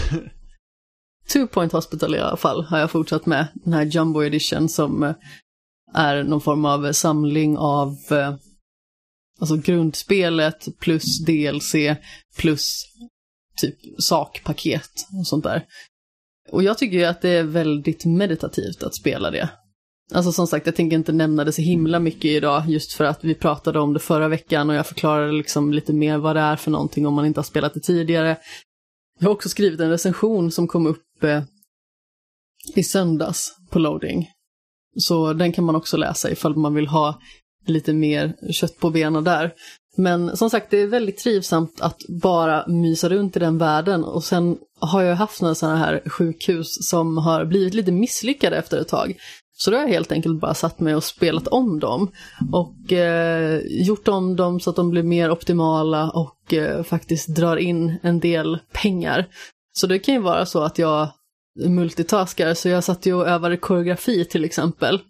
[laughs] Two Point Hospital i alla fall har jag fortsatt med. Den här Jumbo Edition som eh, är någon form av samling av eh, alltså grundspelet plus DLC plus typ sakpaket och sånt där. Och jag tycker ju att det är väldigt meditativt att spela det. Alltså som sagt, jag tänker inte nämna det så himla mycket idag just för att vi pratade om det förra veckan och jag förklarade liksom lite mer vad det är för någonting om man inte har spelat det tidigare. Jag har också skrivit en recension som kom upp eh, i söndags på loading. Så den kan man också läsa ifall man vill ha lite mer kött på benen där. Men som sagt, det är väldigt trivsamt att bara mysa runt i den världen. Och sen har jag haft några sådana här sjukhus som har blivit lite misslyckade efter ett tag. Så då har jag helt enkelt bara satt mig och spelat om dem. Och eh, gjort om dem så att de blir mer optimala och eh, faktiskt drar in en del pengar. Så det kan ju vara så att jag multitaskar, så jag satt ju och övade koreografi till exempel.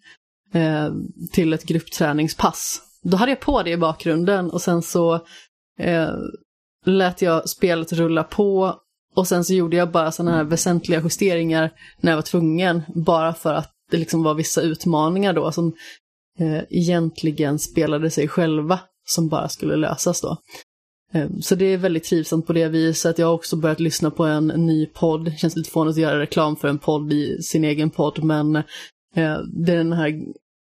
Eh, till ett gruppträningspass. Då hade jag på det i bakgrunden och sen så eh, lät jag spelet rulla på och sen så gjorde jag bara sådana här väsentliga justeringar när jag var tvungen, bara för att det liksom var vissa utmaningar då som eh, egentligen spelade sig själva som bara skulle lösas då. Eh, Så det är väldigt trivsamt på det viset. Jag har också börjat lyssna på en ny podd. Det känns lite fånigt att göra reklam för en podd i sin egen podd, men eh, det är den här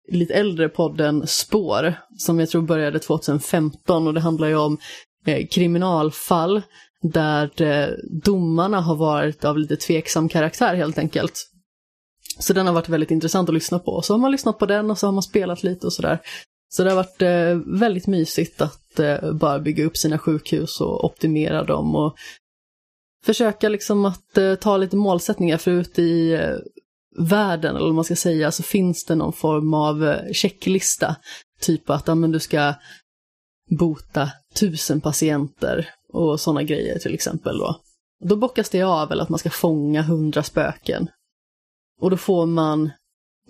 lite äldre podden Spår, som jag tror började 2015 och det handlar ju om eh, kriminalfall där eh, domarna har varit av lite tveksam karaktär helt enkelt. Så den har varit väldigt intressant att lyssna på. Så har man lyssnat på den och så har man spelat lite och sådär. Så det har varit eh, väldigt mysigt att eh, bara bygga upp sina sjukhus och optimera dem och försöka liksom att eh, ta lite målsättningar för ute i eh, världen, eller vad man ska säga, så finns det någon form av eh, checklista Typ att ja, men du ska bota tusen patienter och sådana grejer till exempel. Då. då bockas det av eller att man ska fånga hundra spöken. Och då får man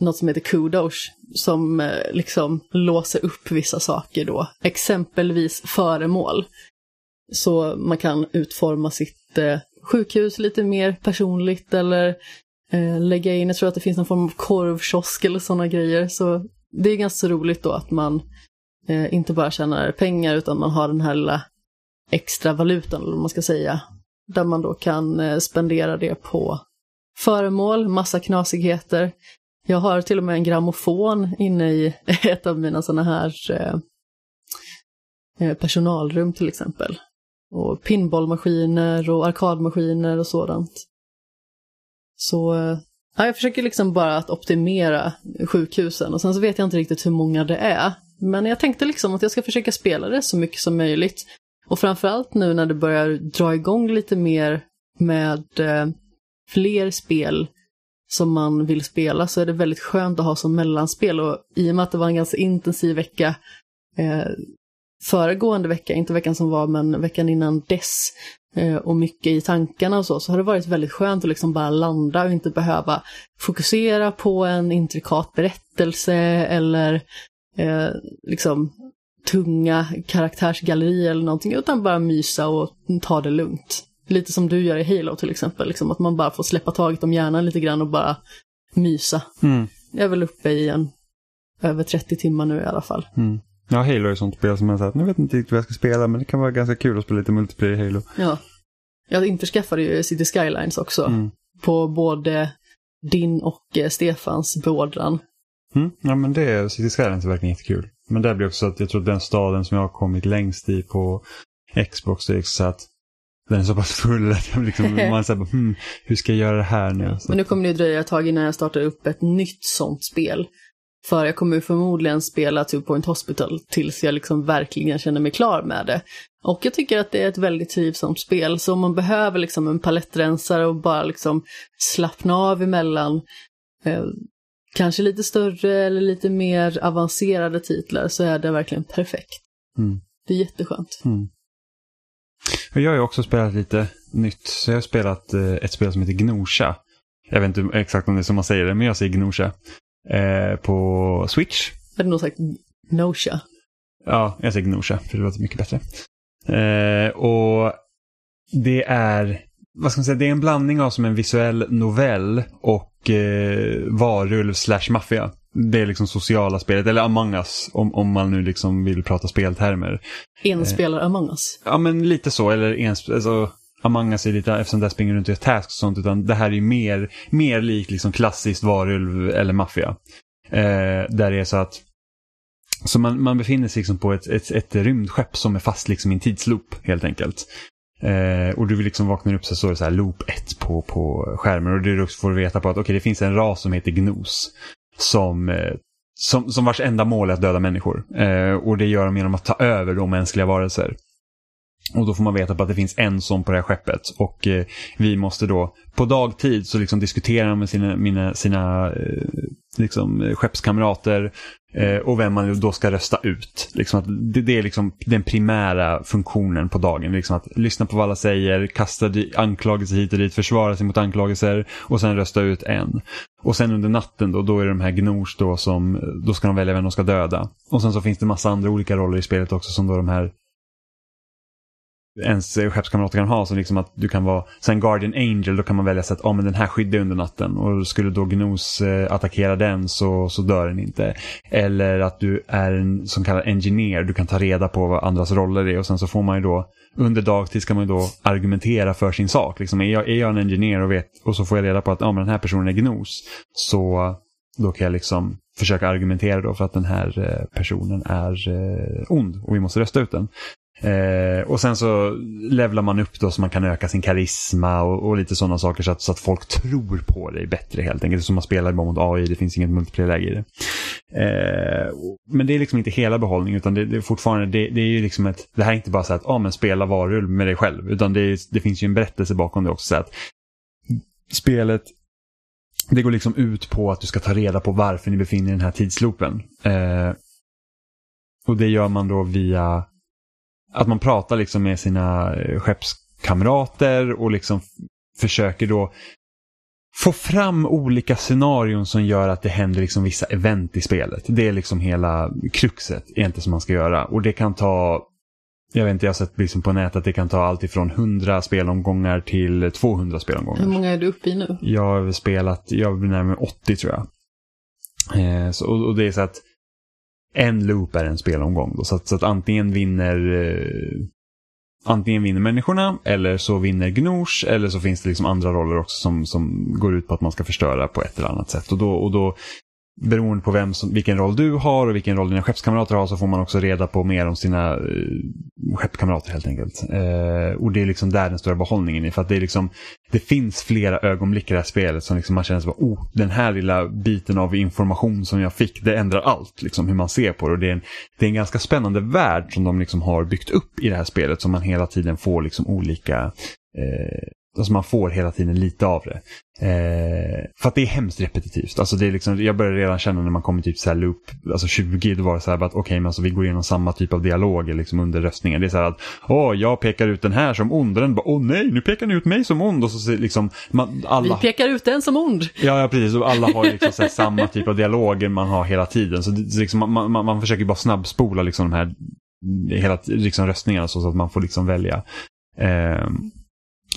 något som heter kudos som eh, liksom låser upp vissa saker då. Exempelvis föremål. Så man kan utforma sitt eh, sjukhus lite mer personligt eller eh, lägga in, jag tror att det finns någon form av korvkiosk eller sådana grejer. Så det är ganska roligt då att man eh, inte bara tjänar pengar utan man har den här lilla extra valutan, eller vad man ska säga. Där man då kan eh, spendera det på föremål, massa knasigheter. Jag har till och med en grammofon inne i [laughs] ett av mina sådana här eh, eh, personalrum till exempel. Och pinballmaskiner och arkadmaskiner och sådant. Så ja, jag försöker liksom bara att optimera sjukhusen och sen så vet jag inte riktigt hur många det är. Men jag tänkte liksom att jag ska försöka spela det så mycket som möjligt. Och framförallt nu när det börjar dra igång lite mer med eh, fler spel som man vill spela så är det väldigt skönt att ha som mellanspel och i och med att det var en ganska intensiv vecka eh, föregående vecka, inte veckan som var men veckan innan dess och mycket i tankarna och så, så har det varit väldigt skönt att liksom bara landa och inte behöva fokusera på en intrikat berättelse eller eh, liksom tunga karaktärsgallerier eller någonting, utan bara mysa och ta det lugnt. Lite som du gör i Halo till exempel, liksom, att man bara får släppa taget om hjärnan lite grann och bara mysa. Mm. Jag är väl uppe i en över 30 timmar nu i alla fall. Mm. Ja, Halo är ett sånt spel som jag sagt, nu vet inte riktigt vad jag ska spela, men det kan vara ganska kul att spela lite multiplayer Halo. Ja. Jag införskaffade ju City Skylines också. Mm. På både din och eh, Stefans beordran. Mm. Ja, men det är, City Skylines är verkligen jättekul. Men det blir också att jag tror att den staden som jag har kommit längst i på Xbox, det är så att den är så pass full att jag liksom, man säger hmm, hur ska jag göra det här nu? Ja, [laughs] men nu kommer det ju dröja ett tag innan jag startar upp ett nytt sånt spel. För jag kommer förmodligen spela Two Point Hospital tills jag liksom verkligen känner mig klar med det. Och jag tycker att det är ett väldigt trivsamt spel, så om man behöver liksom en palettrensare och bara liksom slappna av emellan eh, kanske lite större eller lite mer avancerade titlar så är det verkligen perfekt. Mm. Det är jätteskönt. Mm. Jag har ju också spelat lite nytt, så jag har spelat eh, ett spel som heter Gnosha. Jag vet inte exakt om det är som man säger det, men jag säger Gnosha. Eh, på Switch. Jag hade nog sagt Nosha. Ja, jag säger Gnosha, för det låter mycket bättre. Eh, och det är, vad ska man säga, det är en blandning av som en visuell novell och eh, varulv slash maffia. Det är liksom sociala spelet, eller Among us om, om man nu liksom vill prata speltermer. En spelar Among us. Ja men lite så, eller ens, alltså, Among us är lite, eftersom där springer du inte i tasks och sånt, utan det här är ju mer, mer likt liksom klassiskt varulv eller maffia. Eh, där det är så att så man, man befinner sig liksom på ett, ett, ett rymdskepp som är fast liksom i en tidsloop helt enkelt. Eh, och du liksom vaknar upp så står det så här loop 1 på, på skärmen och du får veta på att okay, det finns en ras som heter Gnos. Som, eh, som, som vars enda mål är att döda människor. Eh, och det gör de genom att ta över då mänskliga varelser. Och då får man veta på att det finns en sån på det här skeppet. Och eh, vi måste då, på dagtid så liksom diskutera med sina, mina, sina eh, liksom, eh, skeppskamrater eh, och vem man då ska rösta ut. Liksom att det, det är liksom den primära funktionen på dagen. Liksom att lyssna på vad alla säger, kasta anklagelser hit och dit, försvara sig mot anklagelser och sen rösta ut en. Och sen under natten då, då är det de här gnors då som, då ska de välja vem de ska döda. Och sen så finns det massa andra olika roller i spelet också som då de här ens skeppskamrater kan ha. Som liksom att du kan vara, sen Guardian Angel, då kan man välja så att ah, men den här skyddar under natten. Och skulle då Gnos eh, attackera den så, så dör den inte. Eller att du är en som kallar Engineer, du kan ta reda på vad andras roller är och sen så får man ju då under dagtid ska man ju då argumentera för sin sak. Liksom, är, jag, är jag en engineer och, vet, och så får jag reda på att ah, men den här personen är Gnos. Så då kan jag liksom försöka argumentera då för att den här eh, personen är eh, ond och vi måste rösta ut den. Eh, och sen så levlar man upp då så man kan öka sin karisma och, och lite sådana saker så att, så att folk tror på dig bättre helt enkelt. Så man spelar bara mot AI, det finns inget multiplayer-läge i det. Eh, men det är liksom inte hela behållningen utan det, det är fortfarande, det, det, är ju liksom ett, det här är inte bara så att, ah, men spela varulv med dig själv. Utan det, är, det finns ju en berättelse bakom det också. Så att spelet det går liksom ut på att du ska ta reda på varför ni befinner er i den här tidsloopen. Eh, och det gör man då via att man pratar liksom med sina eh, skeppskamrater och liksom försöker då få fram olika scenarion som gör att det händer liksom vissa event i spelet. Det är liksom hela kruxet egentligen som man ska göra. Och det kan ta, jag vet inte, jag har sett liksom på nätet att det kan ta allt ifrån 100 spelomgångar till 200 spelomgångar. Hur många är du uppe i nu? Jag har spelat, jag är närmare 80 tror jag. Eh, så, och, det är så att en loop är en spelomgång. Då, så, att, så att antingen vinner eh, antingen vinner människorna eller så vinner Gnors eller så finns det liksom andra roller också som, som går ut på att man ska förstöra på ett eller annat sätt. Och då, och då beroende på vem som, vilken roll du har och vilken roll dina skeppskamrater har så får man också reda på mer om sina eh, skeppskamrater helt enkelt. Eh, och det är liksom där den stora behållningen är. För att det, är liksom, det finns flera ögonblick i det här spelet som liksom man känner sig, oh, den här lilla biten av information som jag fick, det ändrar allt. Liksom, hur man ser på det. Och det, är en, det är en ganska spännande värld som de liksom har byggt upp i det här spelet som man hela tiden får liksom olika eh, Alltså man får hela tiden lite av det. Eh, för att det är hemskt repetitivt. Alltså det är liksom, jag börjar redan känna när man kommer typ så här loop, alltså 20, då var det så här att okej, okay, men alltså vi går igenom samma typ av dialoger liksom under röstningen. Det är så här att, åh, jag pekar ut den här som ond och den bara, åh nej, nu pekar ni ut mig som ond. Och så liksom, man, alla... Vi pekar ut den som ond. Ja, ja precis. Och alla har liksom så samma typ av dialoger man har hela tiden. Så det, liksom, man, man, man försöker bara snabbspola liksom de här hela liksom röstningarna så att man får liksom välja. Eh,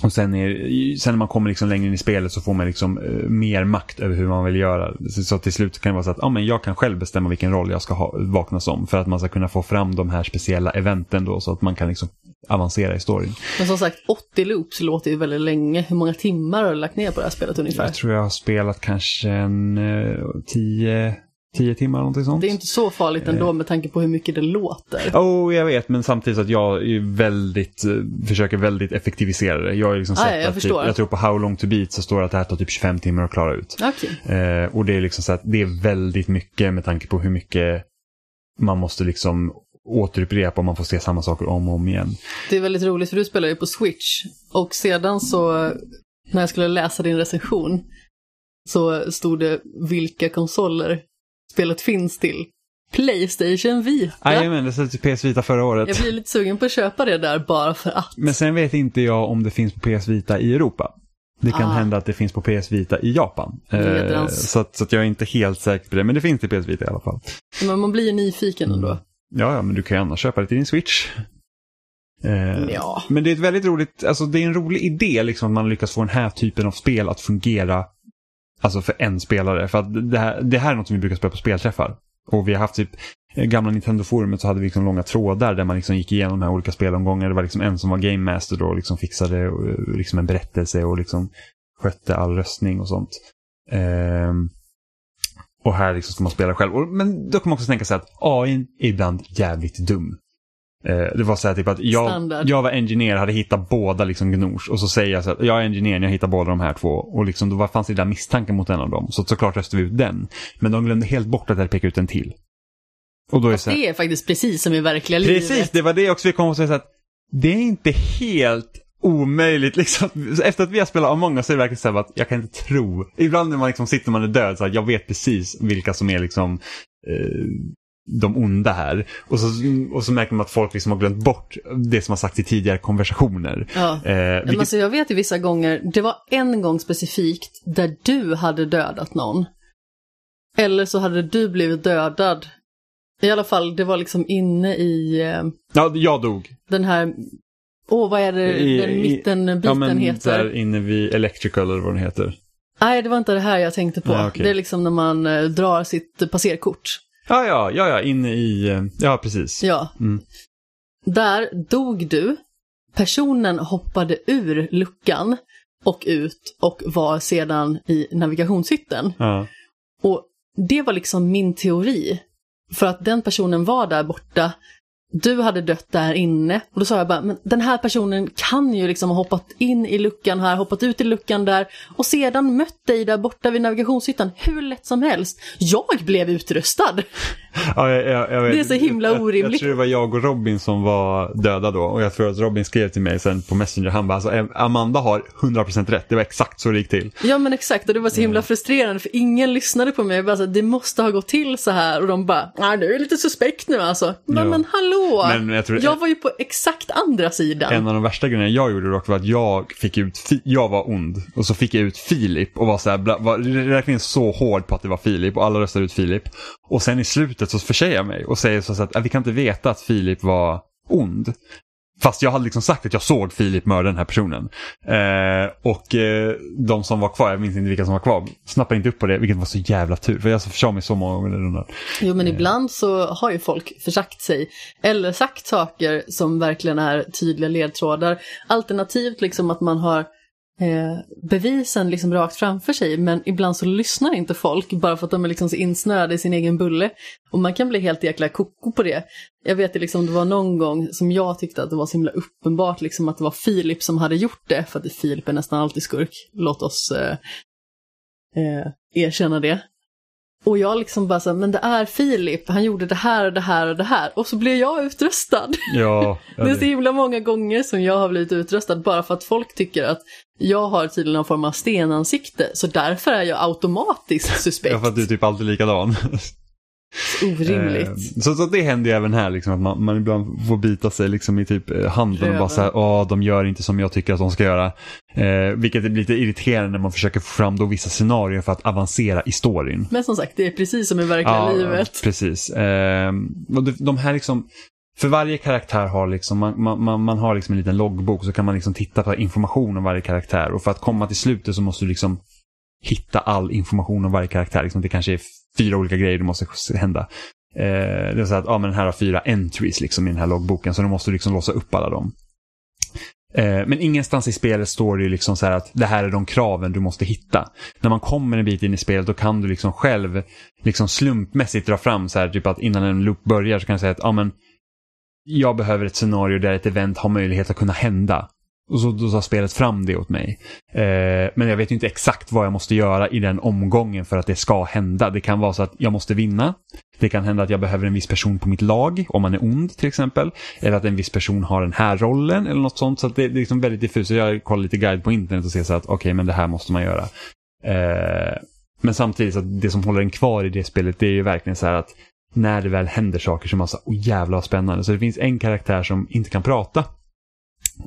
och sen, är, sen när man kommer liksom längre in i spelet så får man liksom uh, mer makt över hur man vill göra. Så, så till slut kan det vara så att ah, men jag kan själv bestämma vilken roll jag ska ha, vakna som. För att man ska kunna få fram de här speciella eventen då så att man kan liksom avancera i storyn. Men som sagt, 80 loops låter ju väldigt länge. Hur många timmar har du lagt ner på det här spelet ungefär? Jag tror jag har spelat kanske en 10 uh, tio timmar någonting sånt. Det är inte så farligt ändå eh. med tanke på hur mycket det låter. Oh, jag vet, men samtidigt att jag är väldigt, eh, försöker väldigt effektivisera det. Jag har liksom sett ah, jag, att typ, jag tror på How long to beat så står det att det här tar typ 25 timmar att klara ut. Okay. Eh, och det är liksom så att det är väldigt mycket med tanke på hur mycket man måste liksom återupprepa och man får se samma saker om och om igen. Det är väldigt roligt för du spelar ju på Switch och sedan så när jag skulle läsa din recension så stod det vilka konsoler spelet finns till. Playstation Vita. Jajamän, det släpptes till PS Vita förra året. Jag blir lite sugen på att köpa det där bara för att. Men sen vet inte jag om det finns på PS Vita i Europa. Det kan ah. hända att det finns på PS Vita i Japan. Eh, så, att, så att jag är inte helt säker på det, men det finns till PS Vita i alla fall. Men man blir ju nyfiken ändå. Mm. Ja, ja, men du kan ju annars köpa det till din Switch. Eh, ja. Men det är ett väldigt roligt, alltså det är en rolig idé liksom att man lyckas få den här typen av spel att fungera Alltså för en spelare. För att det här, det här är något som vi brukar spela på spelträffar. Och vi har haft typ eh, gamla Nintendo-forumet så hade vi liksom långa trådar där man liksom gick igenom de här olika spelomgångarna. Det var liksom en som var Game Master då och liksom fixade och, eh, liksom en berättelse och liksom skötte all röstning och sånt. Um, och här liksom ska man spela själv. Och, men då kan man också tänka sig att AI är ibland jävligt dum. Eh, det var så här typ att jag, jag var engineer, hade hittat båda liksom gnors och så säger jag så att jag är engineer, jag hittar båda de här två. Och liksom då fanns det där misstanken mot en av dem. Så såklart röstade vi ut den. Men de glömde helt bort att jag pekade ut en till. Och då är så här, det är faktiskt precis som i verkliga precis, livet. Precis, det var det också vi kom och säga så att det är inte helt omöjligt liksom. Efter att vi har spelat Among us så är det verkligen så att jag kan inte tro. Ibland när man liksom sitter man är död så att jag vet precis vilka som är liksom eh, de onda här. Och så, och så märker man att folk liksom har glömt bort det som har sagts i tidigare konversationer. Ja. Eh, vilket... alltså jag vet ju vissa gånger, det var en gång specifikt där du hade dödat någon. Eller så hade du blivit dödad. I alla fall, det var liksom inne i... Eh, ja, jag dog. Den här... Åh, oh, vad är det I, den mittenbiten ja, men heter? Där inne vid Electrical eller vad den heter. Nej, det var inte det här jag tänkte på. Ja, okay. Det är liksom när man eh, drar sitt passerkort. Ja, ja, ja, ja, inne i, eh, ja precis. Ja. Mm. Där dog du. Personen hoppade ur luckan och ut och var sedan i navigationshytten. Ja. Och det var liksom min teori. För att den personen var där borta du hade dött där inne. Och då sa jag bara, men den här personen kan ju liksom ha hoppat in i luckan här, hoppat ut i luckan där och sedan mött dig där borta vid navigationshyttan hur lätt som helst. Jag blev utrustad! [laughs] Ja, jag, jag, jag. Det är så himla orimligt. Jag, jag, tror det var jag och Robin som var döda då och jag tror att Robin skrev till mig sen på Messenger, han bara alltså, Amanda har 100% rätt, det var exakt så det gick till. Ja men exakt och det var så himla frustrerande för ingen lyssnade på mig. Jag bara så, det måste ha gått till så här och de bara, nej du är lite suspekt nu alltså. Men, ja. men hallå! Men jag, tror, jag var ju på exakt andra sidan. En av de värsta grejerna jag gjorde dock var att jag fick ut, jag var ond och så fick jag ut Filip och var så här, var verkligen så hård på att det var Filip och alla röstade ut Filip. Och sen i slutet så försäger jag mig och säger så att vi kan inte veta att Filip var ond. Fast jag hade liksom sagt att jag såg Filip mörda den här personen. Eh, och eh, de som var kvar, jag minns inte vilka som var kvar, snappade inte upp på det, vilket var så jävla tur. För jag försade mig så många gånger den rundan. Jo men eh. ibland så har ju folk försagt sig. Eller sagt saker som verkligen är tydliga ledtrådar. Alternativt liksom att man har Eh, bevisen liksom rakt framför sig men ibland så lyssnar inte folk bara för att de är liksom så insnöade i sin egen bulle. Och man kan bli helt jäkla koko på det. Jag vet att liksom, det var någon gång som jag tyckte att det var så himla uppenbart liksom att det var Filip som hade gjort det, för att Filip är nästan alltid skurk. Låt oss eh, eh, erkänna det. Och jag liksom bara så men det är Filip, han gjorde det här och det här och det här. Och så blev jag utröstad. Ja, ja [laughs] det är så himla många gånger som jag har blivit utröstad bara för att folk tycker att jag har tydligen någon form av stenansikte, så därför är jag automatiskt suspekt. Ja, för att du är typ alltid likadan. Orimligt. Eh, så, så det händer ju även här, liksom, att man, man ibland får bita sig liksom, i typ eh, handen Röven. och bara säga åh, de gör inte som jag tycker att de ska göra. Eh, vilket blir lite irriterande när man försöker få fram då vissa scenarier för att avancera i storyn. Men som sagt, det är precis som i verkliga ja, livet. Precis. Eh, och de, de här liksom, för varje karaktär har liksom, man, man, man har liksom en liten loggbok så kan man liksom titta på information om varje karaktär och för att komma till slutet så måste du liksom hitta all information om varje karaktär. Liksom det kanske är fyra olika grejer som måste hända. Eh, det är så att ah, men den här har fyra entries liksom, i den här loggboken så du måste liksom låsa upp alla dem. Eh, men ingenstans i spelet står det liksom så att det här är de kraven du måste hitta. När man kommer en bit in i spelet då kan du liksom själv liksom slumpmässigt dra fram så här, typ att innan en loop börjar så kan du säga att ah, men, jag behöver ett scenario där ett event har möjlighet att kunna hända. Och så då tar spelet fram det åt mig. Eh, men jag vet inte exakt vad jag måste göra i den omgången för att det ska hända. Det kan vara så att jag måste vinna. Det kan hända att jag behöver en viss person på mitt lag, om man är ond till exempel. Eller att en viss person har den här rollen eller något sånt. Så det, det är liksom väldigt diffust. Jag kollar lite guide på internet och ser så att okej, okay, men det här måste man göra. Eh, men samtidigt, så att det som håller en kvar i det spelet, det är ju verkligen så här att när det väl händer saker som är så oh, jävla spännande. Så det finns en karaktär som inte kan prata.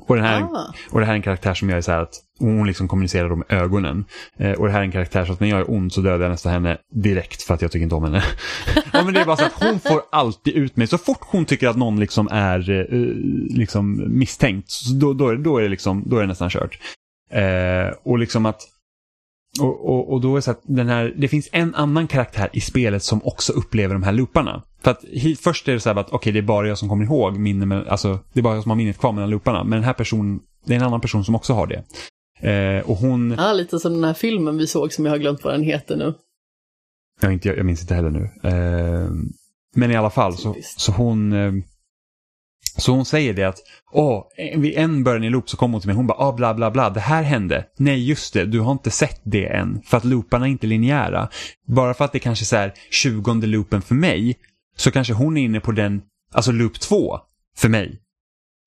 Och, den här, ah. och det här är en karaktär som jag är så här att hon liksom kommunicerar med ögonen. Eh, och det här är en karaktär så att när jag är ond så dödar jag nästan henne direkt för att jag tycker inte om henne. [laughs] ja, men det är bara så att hon får alltid ut mig. Så fort hon tycker att någon liksom är eh, liksom misstänkt, då, då, då, är det liksom, då är det nästan kört. Eh, och liksom att och, och, och, då är det så att den här, det finns en annan karaktär i spelet som också upplever de här looparna. För att först är det så här att okej, okay, det är bara jag som kommer ihåg minne med, alltså det är bara jag som har minnet kvar mellan looparna. Men den här personen, det är en annan person som också har det. Eh, och hon... Ja, lite som den här filmen vi såg som jag har glömt vad den heter nu. Jag, inte, jag, minns inte heller nu. Eh, men i alla fall, så, så hon... Så hon säger det att, åh, vid en början i loop så kommer hon till mig, hon bara, ah, bla bla bla, det här hände. Nej, just det, du har inte sett det än, för att looparna är inte linjära. Bara för att det kanske är så här, tjugonde loopen för mig, så kanske hon är inne på den, alltså loop två, för mig.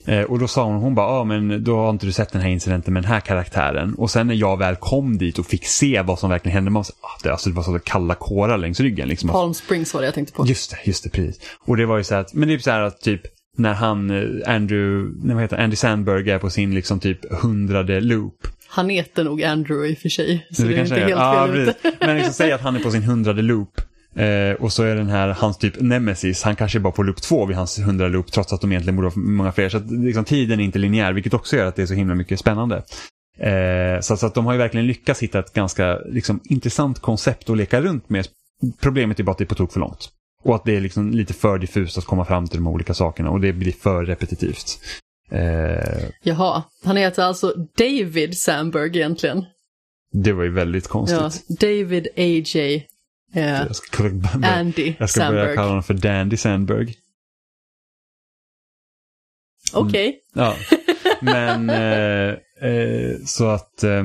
Eh, och då sa hon, hon bara, ja ah, men då har inte du sett den här incidenten med den här karaktären. Och sen när jag väl kom dit och fick se vad som verkligen hände, man så, ah, det, alltså, det var så kalla kårar längs ryggen. Liksom. Palm Springs var det jag tänkte på. Just det, just det, precis. Och det var ju så här att, men det är så här att typ, när han, eh, Andrew, nej, vad heter Andy Sandberg är på sin liksom typ hundrade loop. Han heter nog Andrew i och för sig, så det, det är inte helt ja, fel Men liksom säg att han är på sin hundrade loop. Eh, och så är den här, hans typ nemesis, han kanske är bara på loop två vid hans hundra loop trots att de egentligen borde ha många fler. Så att, liksom, tiden är inte linjär, vilket också gör att det är så himla mycket spännande. Eh, så, så, att de har ju verkligen lyckats hitta ett ganska liksom, intressant koncept att leka runt med. Problemet är bara att det är på tok för långt. Och att det är liksom lite för diffust att komma fram till de olika sakerna och det blir för repetitivt. Eh... Jaha, han heter alltså David Sandberg egentligen. Det var ju väldigt konstigt. Ja, David A.J. Eh, jag ska, börja, Andy Jag ska börja kalla honom för Dandy Sandberg. Okej. Ja. Men [laughs] eh, eh, så att eh,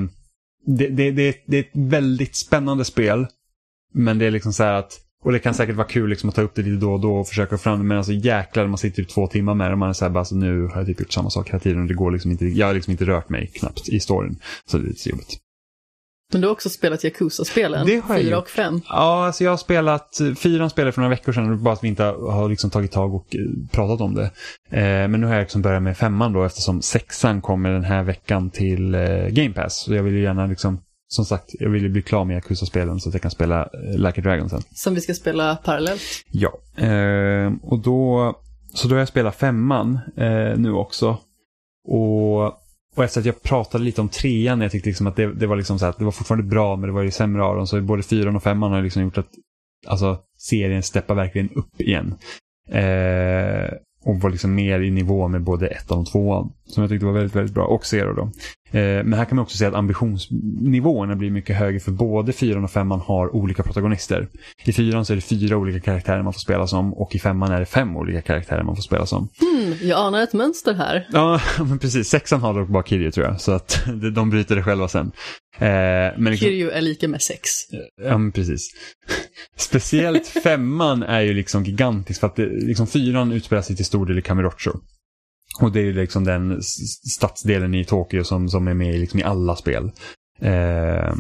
det, det, det, det är ett väldigt spännande spel. Men det är liksom så här att, och det kan säkert vara kul liksom att ta upp det lite då och då och försöka få fram det. Men alltså jäklar, man sitter typ två timmar med det och man är så här bara, alltså, nu har jag typ gjort samma sak hela tiden och det går liksom inte, jag har liksom inte rört mig knappt i storyn. Så det är lite jobbigt. Men du har också spelat Yakuza-spelen, Det har jag 4 gjort. och 5. Ja, alltså jag har spelat, fyran spelade för några veckor sedan, bara att vi inte har liksom tagit tag och eh, pratat om det. Eh, men nu har jag liksom börjat med femman då eftersom sexan kommer den här veckan till eh, Game Pass. Så jag vill ju gärna liksom, som sagt, jag vill ju bli klar med Yakuza-spelen så att jag kan spela eh, Like a Dragon sen. Som vi ska spela parallellt. Ja. Eh, och då, så då har jag spelat femman eh, nu också. Och, och efter att jag pratade lite om trean, jag tyckte liksom att det, det var liksom så här, att det var fortfarande bra, men det var ju sämre av dem. Så både fyran och femman har liksom gjort att alltså, serien steppar verkligen upp igen. Eh, och var liksom mer i nivå med både ettan och tvåan. Som jag tyckte var väldigt, väldigt bra. Och Zero då. Eh, men här kan man också säga att ambitionsnivåerna blir mycket högre för både fyran och femman har olika protagonister. I fyran så är det fyra olika karaktärer man får spela som och i femman är det fem olika karaktärer man får spela som. Hmm, jag anar ett mönster här. Ja, [laughs] men precis. Sexan har dock bara Kirju tror jag, så att [laughs] de bryter det själva sen. Eh, men liksom, Kiryu är lika med sex. Ja, men precis. Speciellt femman är ju liksom gigantisk för att det, liksom fyran utspelar sig till stor del i Kamurocho. Och det är ju liksom den stadsdelen i Tokyo som, som är med i liksom i alla spel. Eh,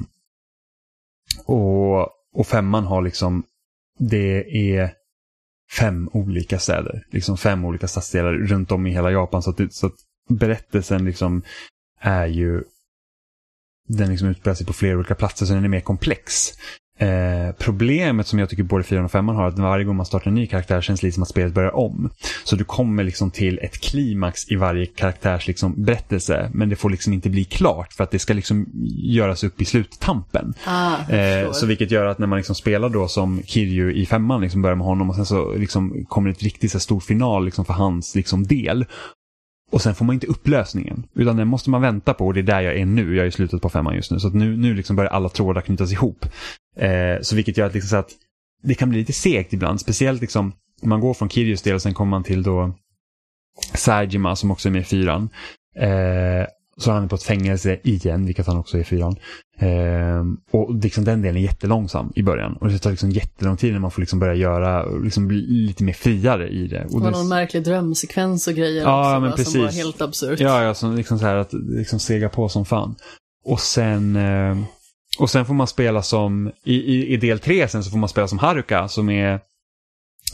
och, och femman har liksom, det är fem olika städer. Liksom fem olika stadsdelar runt om i hela Japan. Så att, så att berättelsen liksom är ju den liksom utspelar sig på flera olika platser så den är mer komplex. Eh, problemet som jag tycker både 4 och 5 har att varje gång man startar en ny karaktär känns det lite som att spelet börjar om. Så du kommer liksom till ett klimax i varje karaktärs liksom berättelse men det får liksom inte bli klart för att det ska liksom göras upp i sluttampen. Ah, Eh, så vilket gör att när man liksom spelar då som Kirju i femman, liksom börjar med honom och sen så liksom kommer det ett riktigt så stor final liksom för hans liksom del. Och sen får man inte upplösningen, utan den måste man vänta på och det är där jag är nu. Jag är i slutet på femman just nu. Så nu, nu liksom börjar alla trådar knytas ihop. Eh, så vilket gör att, liksom att det kan bli lite segt ibland. Speciellt liksom, om man går från Kiryus del och sen kommer man till då Sajima som också är med i fyran. Eh, så är han på ett fängelse igen, vilket han också är i fyran. Eh, och liksom den delen är jättelångsam i början. Och det tar liksom jättelång tid när man får liksom börja göra, liksom bli lite mer friare i det. Det Och var det någon märklig drömsekvens och grejer Ja, också, men va, som var precis. helt absurt. Ja, ja som liksom så här att liksom sega på som fan. Och sen, eh, och sen får man spela som, i, i, i del tre sen så får man spela som Haruka som är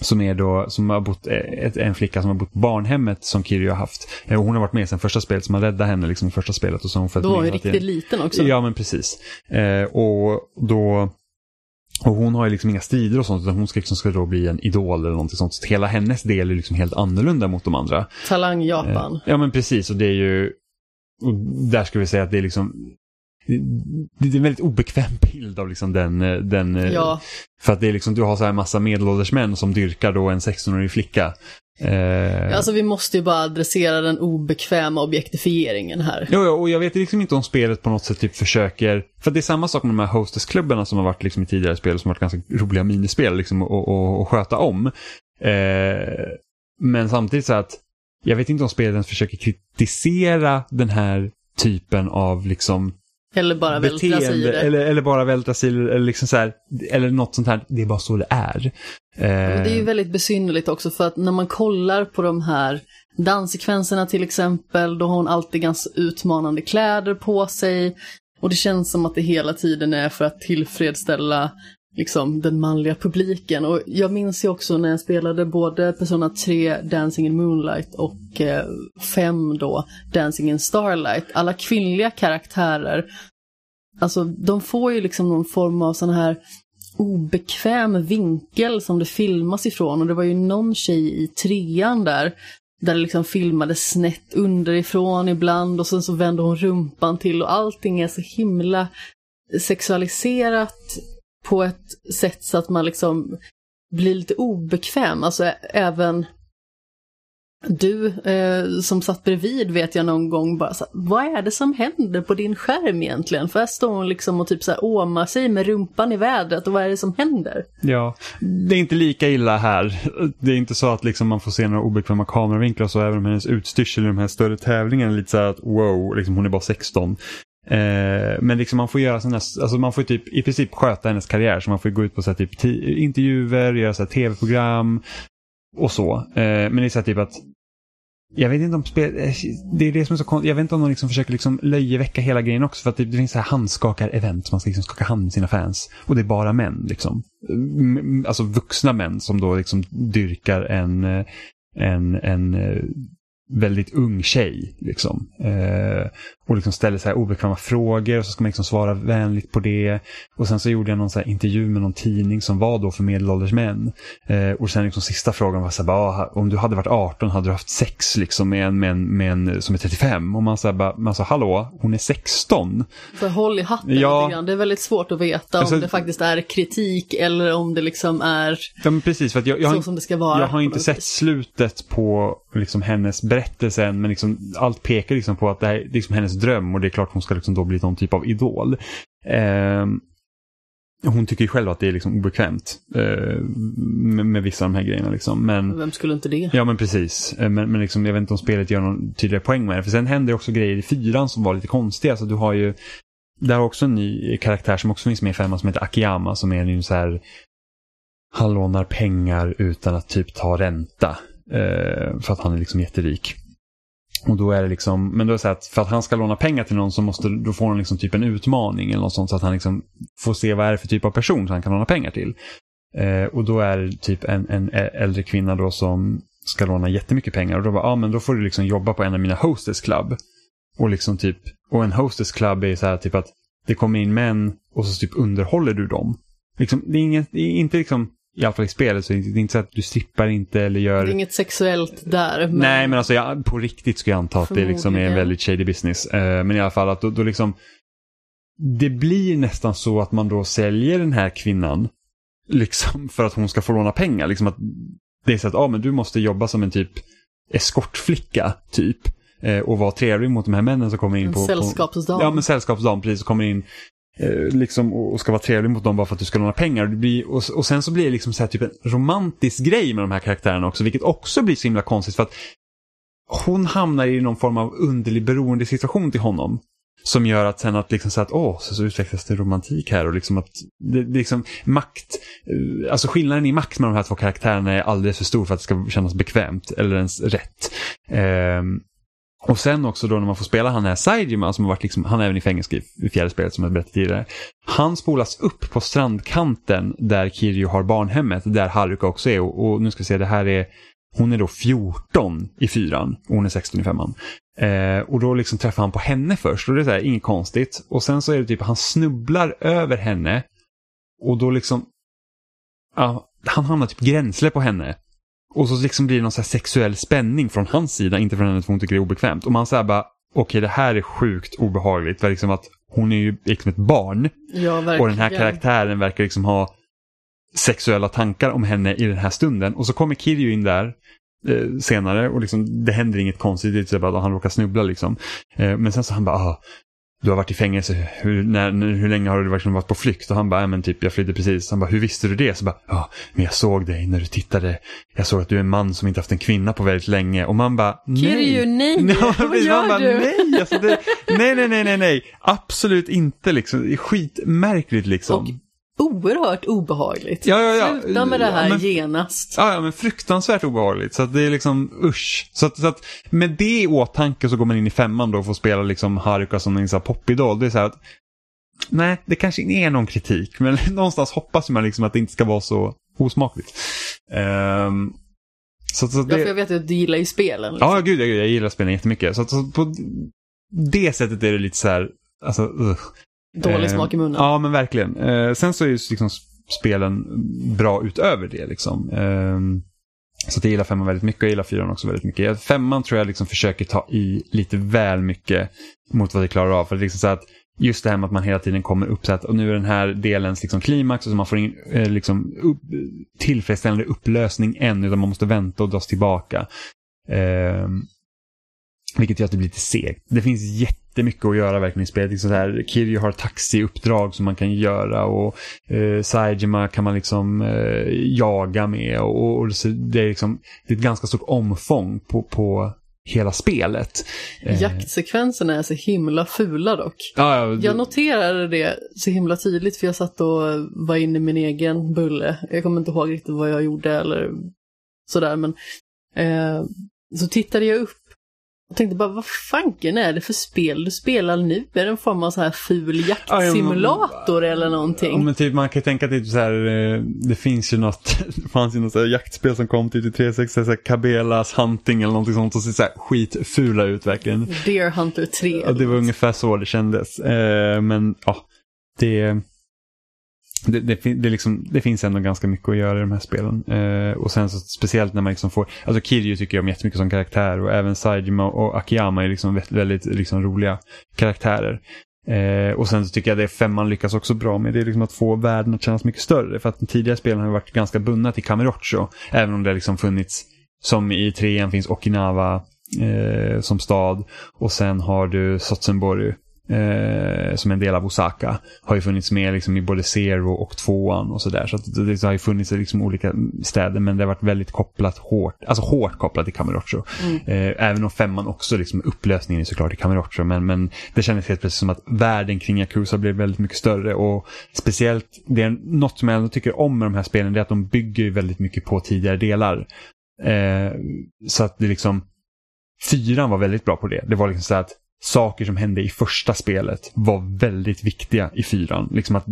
som är då, som har bott, eh, ett, en flicka som har bott på barnhemmet som Kiryu har haft. Eh, Och hon har varit med sen första spelet, som har räddat henne liksom i första spelet. Och så har hon följt Då var hon riktigt tiden. liten också. Ja, men precis. Eh, och då... Och hon har ju liksom inga strider och sånt, utan hon ska, liksom, ska då bli en idol eller någonting sånt. Så hela hennes del är liksom helt annorlunda mot de andra. Talang Japan. Eh, Ja men precis och det är ju, där ska vi säga att det är liksom, det är en väldigt obekväm [laughs] bild av liksom den, eh, den eh, Ja, för att det är liksom, du har så här massa medelålders män som dyrkar då en 16-årig flicka. Eh, alltså vi måste ju bara adressera den obekväma objektifieringen här. Jo, jo, och jag vet liksom inte om spelet på något sätt typ försöker, för det är samma sak med de här hostessklubbarna som har varit liksom i tidigare spel som har varit ganska roliga minispel liksom att och, och, och sköta om. Eh, men samtidigt så att jag vet inte om spelet ens försöker kritisera den här typen av liksom Eller bara vältra sig i beteende det. eller, eller bara vältra sig eller, eller liksom så här, eller något sånt här, det är bara så det är. Eh, Men det är ju väldigt besynnerligt också för att när man kollar på de här danssekvenserna till exempel, då har hon alltid ganska utmanande kläder på sig. Och det känns som att det hela tiden är för att tillfredsställa liksom den manliga publiken. Och jag minns ju också när jag spelade både Persona 3 Dancing in Moonlight och eh, 5 då Dancing in Starlight. Alla kvinnliga karaktärer, alltså de får ju liksom någon form av sån här obekväm vinkel som det filmas ifrån och det var ju någon tjej i trean där där det liksom filmades snett underifrån ibland och sen så vände hon rumpan till och allting är så himla sexualiserat på ett sätt så att man liksom blir lite obekväm, alltså även Du eh, som satt bredvid vet jag någon gång bara så här, vad är det som händer på din skärm egentligen? För här står hon liksom och typ så här åmar sig med rumpan i vädret och vad är det som händer? Ja, det är inte lika illa här. Det är inte så att liksom man får se några obekväma kameravinklar så, även om hennes utstyrsel i de här större tävlingarna är lite så här att wow, liksom hon är bara 16. Eh, men liksom man får göra sådana, alltså man får typ i princip sköta hennes karriär. Så man får gå ut på så här typ intervjuer, göra så här tv-program, och så. Eh, men det är så typ att jag vet inte om spel, eh, det är det som är så konstigt. Jag vet inte om de liksom försöker liksom löjeväcka hela grejen också. För att det, det finns så här handskakar-event. Man ska liksom skaka hand med sina fans. Och det är bara män. Liksom. Alltså vuxna män som då liksom dyrkar en, eh, en, en eh, väldigt ung tjej. Liksom. Eh, och liksom ställer så här obekväma frågor och så ska man liksom svara vänligt på det. Och sen så gjorde jag någon så intervju med någon tidning som var då för medelålders män. Eh, och sen liksom sista frågan var så här, bara, om du hade varit 18 hade du haft sex liksom med en, med en, med en som är 35? Och man sa, bara, man sa hallå, hon är 16. Så håll i hatten ja. lite grann. Det är väldigt svårt att veta alltså, om det faktiskt är kritik eller om det liksom är ja, precis, för jag, jag, så som det ska vara. Jag har inte sett slutet på liksom hennes berättelse än, men liksom, allt pekar liksom på att det här är liksom hennes dröm och det är klart hon ska liksom då bli någon typ av idol. Eh, hon tycker ju själv att det är liksom obekvämt eh, med, med, vissa av de här grejerna. Liksom. Men, Vem skulle inte det? Ja men precis. Eh, men, men liksom, jag vet inte om spelet gör någon tydligare poäng med det. För sen händer också grejer i fyran som var lite konstiga. Så du har ju, där har också en ny karaktär som också finns med i femman som heter Akiyama som är en så här han lånar pengar utan att typ ta ränta. Eh, för att han är liksom jätterik. Och då är det liksom, men då är det så att för att han ska låna pengar till någon så måste, då får han liksom typ en utmaning eller något sånt så att han liksom får se vad det är för typ av person som han kan låna pengar till. Eh, och då är det typ en, en äldre kvinna då som ska låna jättemycket pengar och då bara, ja ah, men då får du liksom jobba på en av mina hostess club. Och liksom typ, och en hostess club är så här typ att det kommer in män och så typ underhåller du dem. Liksom, det, är inget, det är inte liksom i alla fall i spelet så är det inte så att du strippar inte eller gör... Det är inget sexuellt där. Men... Nej, men alltså jag, på riktigt ska jag anta att det liksom är en väldigt shady business. Uh, men i alla fall att då, då liksom... Det blir nästan så att man då säljer den här kvinnan liksom för att hon ska få låna pengar. Liksom att det är så att ah, men du måste jobba som en typ eskortflicka, typ. Eh, och vara trevlig mot de här männen som kommer in en på... Sällskapsdam. På, ja, men sällskapsdam, precis. Kommer in Eh, liksom, och ska vara trevlig mot dem bara för att du ska låna pengar. Och, blir, och, och sen så blir det liksom så här typ en romantisk grej med de här karaktärerna också, vilket också blir så himla konstigt för att hon hamnar i någon form av underlig beroendesituation till honom. Som gör att sen att liksom så att åh, så, så utvecklas det romantik här och liksom att det, det liksom makt, eh, alltså skillnaden i makt med de här två karaktärerna är alldeles för stor för att det ska kännas bekvämt eller ens rätt. Um, och sen också då när man får spela han här Saijima som har varit liksom, han är även i fängelse i fjärde spelet som jag berättade tidigare. Han spolas upp på strandkanten där Kirjo har barnhemmet, där Haruka också är. Och, och nu ska vi se, det här är, hon är då 14 i fyran och hon är 16 i femman. Eh, och då liksom träffar han på henne först och det är så här, inget konstigt. Och sen så är det typ, han snubblar över henne och då liksom, ja, han hamnar typ gränsle på henne. Och så liksom blir det någon så sexuell spänning från hans sida, inte från henne för hon tycker det är obekvämt. Och man säger bara, okej okay, det här är sjukt obehagligt. För liksom att hon är ju liksom ett barn. Ja, och den här karaktären verkar liksom ha sexuella tankar om henne i den här stunden. Och så kommer Kirju in där eh, senare och liksom, det händer inget konstigt, det är typ att han råkar snubbla liksom. Eh, men sen så han bara, ah, du har varit i fängelse, hur, när, hur länge har du verkligen varit på flykt? Och han bara, ja men typ jag flydde precis. Han bara, hur visste du det? Så bara, ja, men jag såg dig när du tittade. Jag såg att du är en man som inte haft en kvinna på väldigt länge. Och man bara, nej. Kirju, nej, [laughs] ja, vad gör bara, du? Nej, alltså det, nej, nej, nej, nej, nej, absolut inte liksom. Skitmärkligt liksom. Och oerhört obehagligt. Ja, ja, ja. Sluta med det här men, genast. Ja, ja, men fruktansvärt obehagligt. Så att det är liksom usch. Så att, så att med det i åtanke så går man in i femman då och får spela liksom Haruka som en popidol. Det är så här att nej, det kanske inte är någon kritik, men [laughs] någonstans hoppas man liksom att det inte ska vara så osmakligt. Um, så, så det... Ja, jag vet att du gillar ju spelen. Liksom. Ja, gud, jag, jag gillar spelen jättemycket. Så, så på det sättet är det lite så här, alltså, uh. Dålig eh, smak i munnen. Ja, men verkligen. Eh, sen så är ju liksom spelen bra utöver det. Liksom. Eh, så jag gillar femman väldigt mycket och jag gillar fyran också väldigt mycket. Femman tror jag liksom försöker ta i lite väl mycket mot vad det klarar av. För det är liksom så att just det här med att man hela tiden kommer upp så att och nu är den här delens liksom klimax och så man får ingen eh, liksom, upp, tillfredsställande upplösning än utan man måste vänta och dras tillbaka. Eh, vilket gör att det blir lite segt. Det finns jättemycket att göra verkligen i spelet. Liksom så här, Kiryu har taxiuppdrag som man kan göra och eh, Saejima kan man liksom eh, jaga med. Och, och det, är liksom, det är ett ganska stort omfång på, på hela spelet. Eh, Jaktsekvenserna är så himla fula dock. Ja, ja, du... Jag noterade det så himla tydligt för jag satt och var inne i min egen bulle. Jag kommer inte ihåg riktigt vad jag gjorde eller sådär men eh, så tittade jag upp jag tänkte bara, vad fanken är det för spel du spelar nu? Är det en form av så här ful jaktsimulator ja, eller någonting? Ja, men typ man kan ju tänka typ så här, eh, det finns ju något, [laughs] det fanns ju något så här jaktspel som kom typ till 360, så här Kabelas Hunting eller någonting sånt och ser så här skitfula ut verkligen. Deer Hunter 3. Ja, det var ungefär så det kändes. Eh, men ja, det det, det, det, liksom, det, finns ändå ganska mycket att göra i de här spelen. Eh, och sen så speciellt när man liksom får, alltså Kiryu tycker jag om jättemycket som karaktär och även Saijima och Akiyama är liksom väldigt, liksom roliga karaktärer. Eh, och sen så tycker jag det femman lyckas också bra med, det är liksom att få världen att kännas mycket större. För att de tidigare spelen har varit ganska bundna till Kamurocho, även om det har liksom funnits, som i trean finns Okinawa eh, som stad och sen har du Sotsenborg eh, som en del av Osaka har ju funnits med liksom i både Zero och tvåan och sådär. Så, att det, det har ju funnits liksom olika städer men det har varit väldigt kopplat hårt, alltså hårt kopplat till Kamurocho. Mm. Eh, även om femman också, liksom, upplösningen är såklart i Kamurocho men, men det kändes helt plötsligt som att världen kring Yakuza blev väldigt mycket större och speciellt, det är något som jag ändå tycker om med de här spelen det är att de bygger väldigt mycket på tidigare delar. Eh, så att det liksom, fyran var väldigt bra på det. Det var liksom så att saker som hände i första spelet var väldigt viktiga i fyran. Liksom att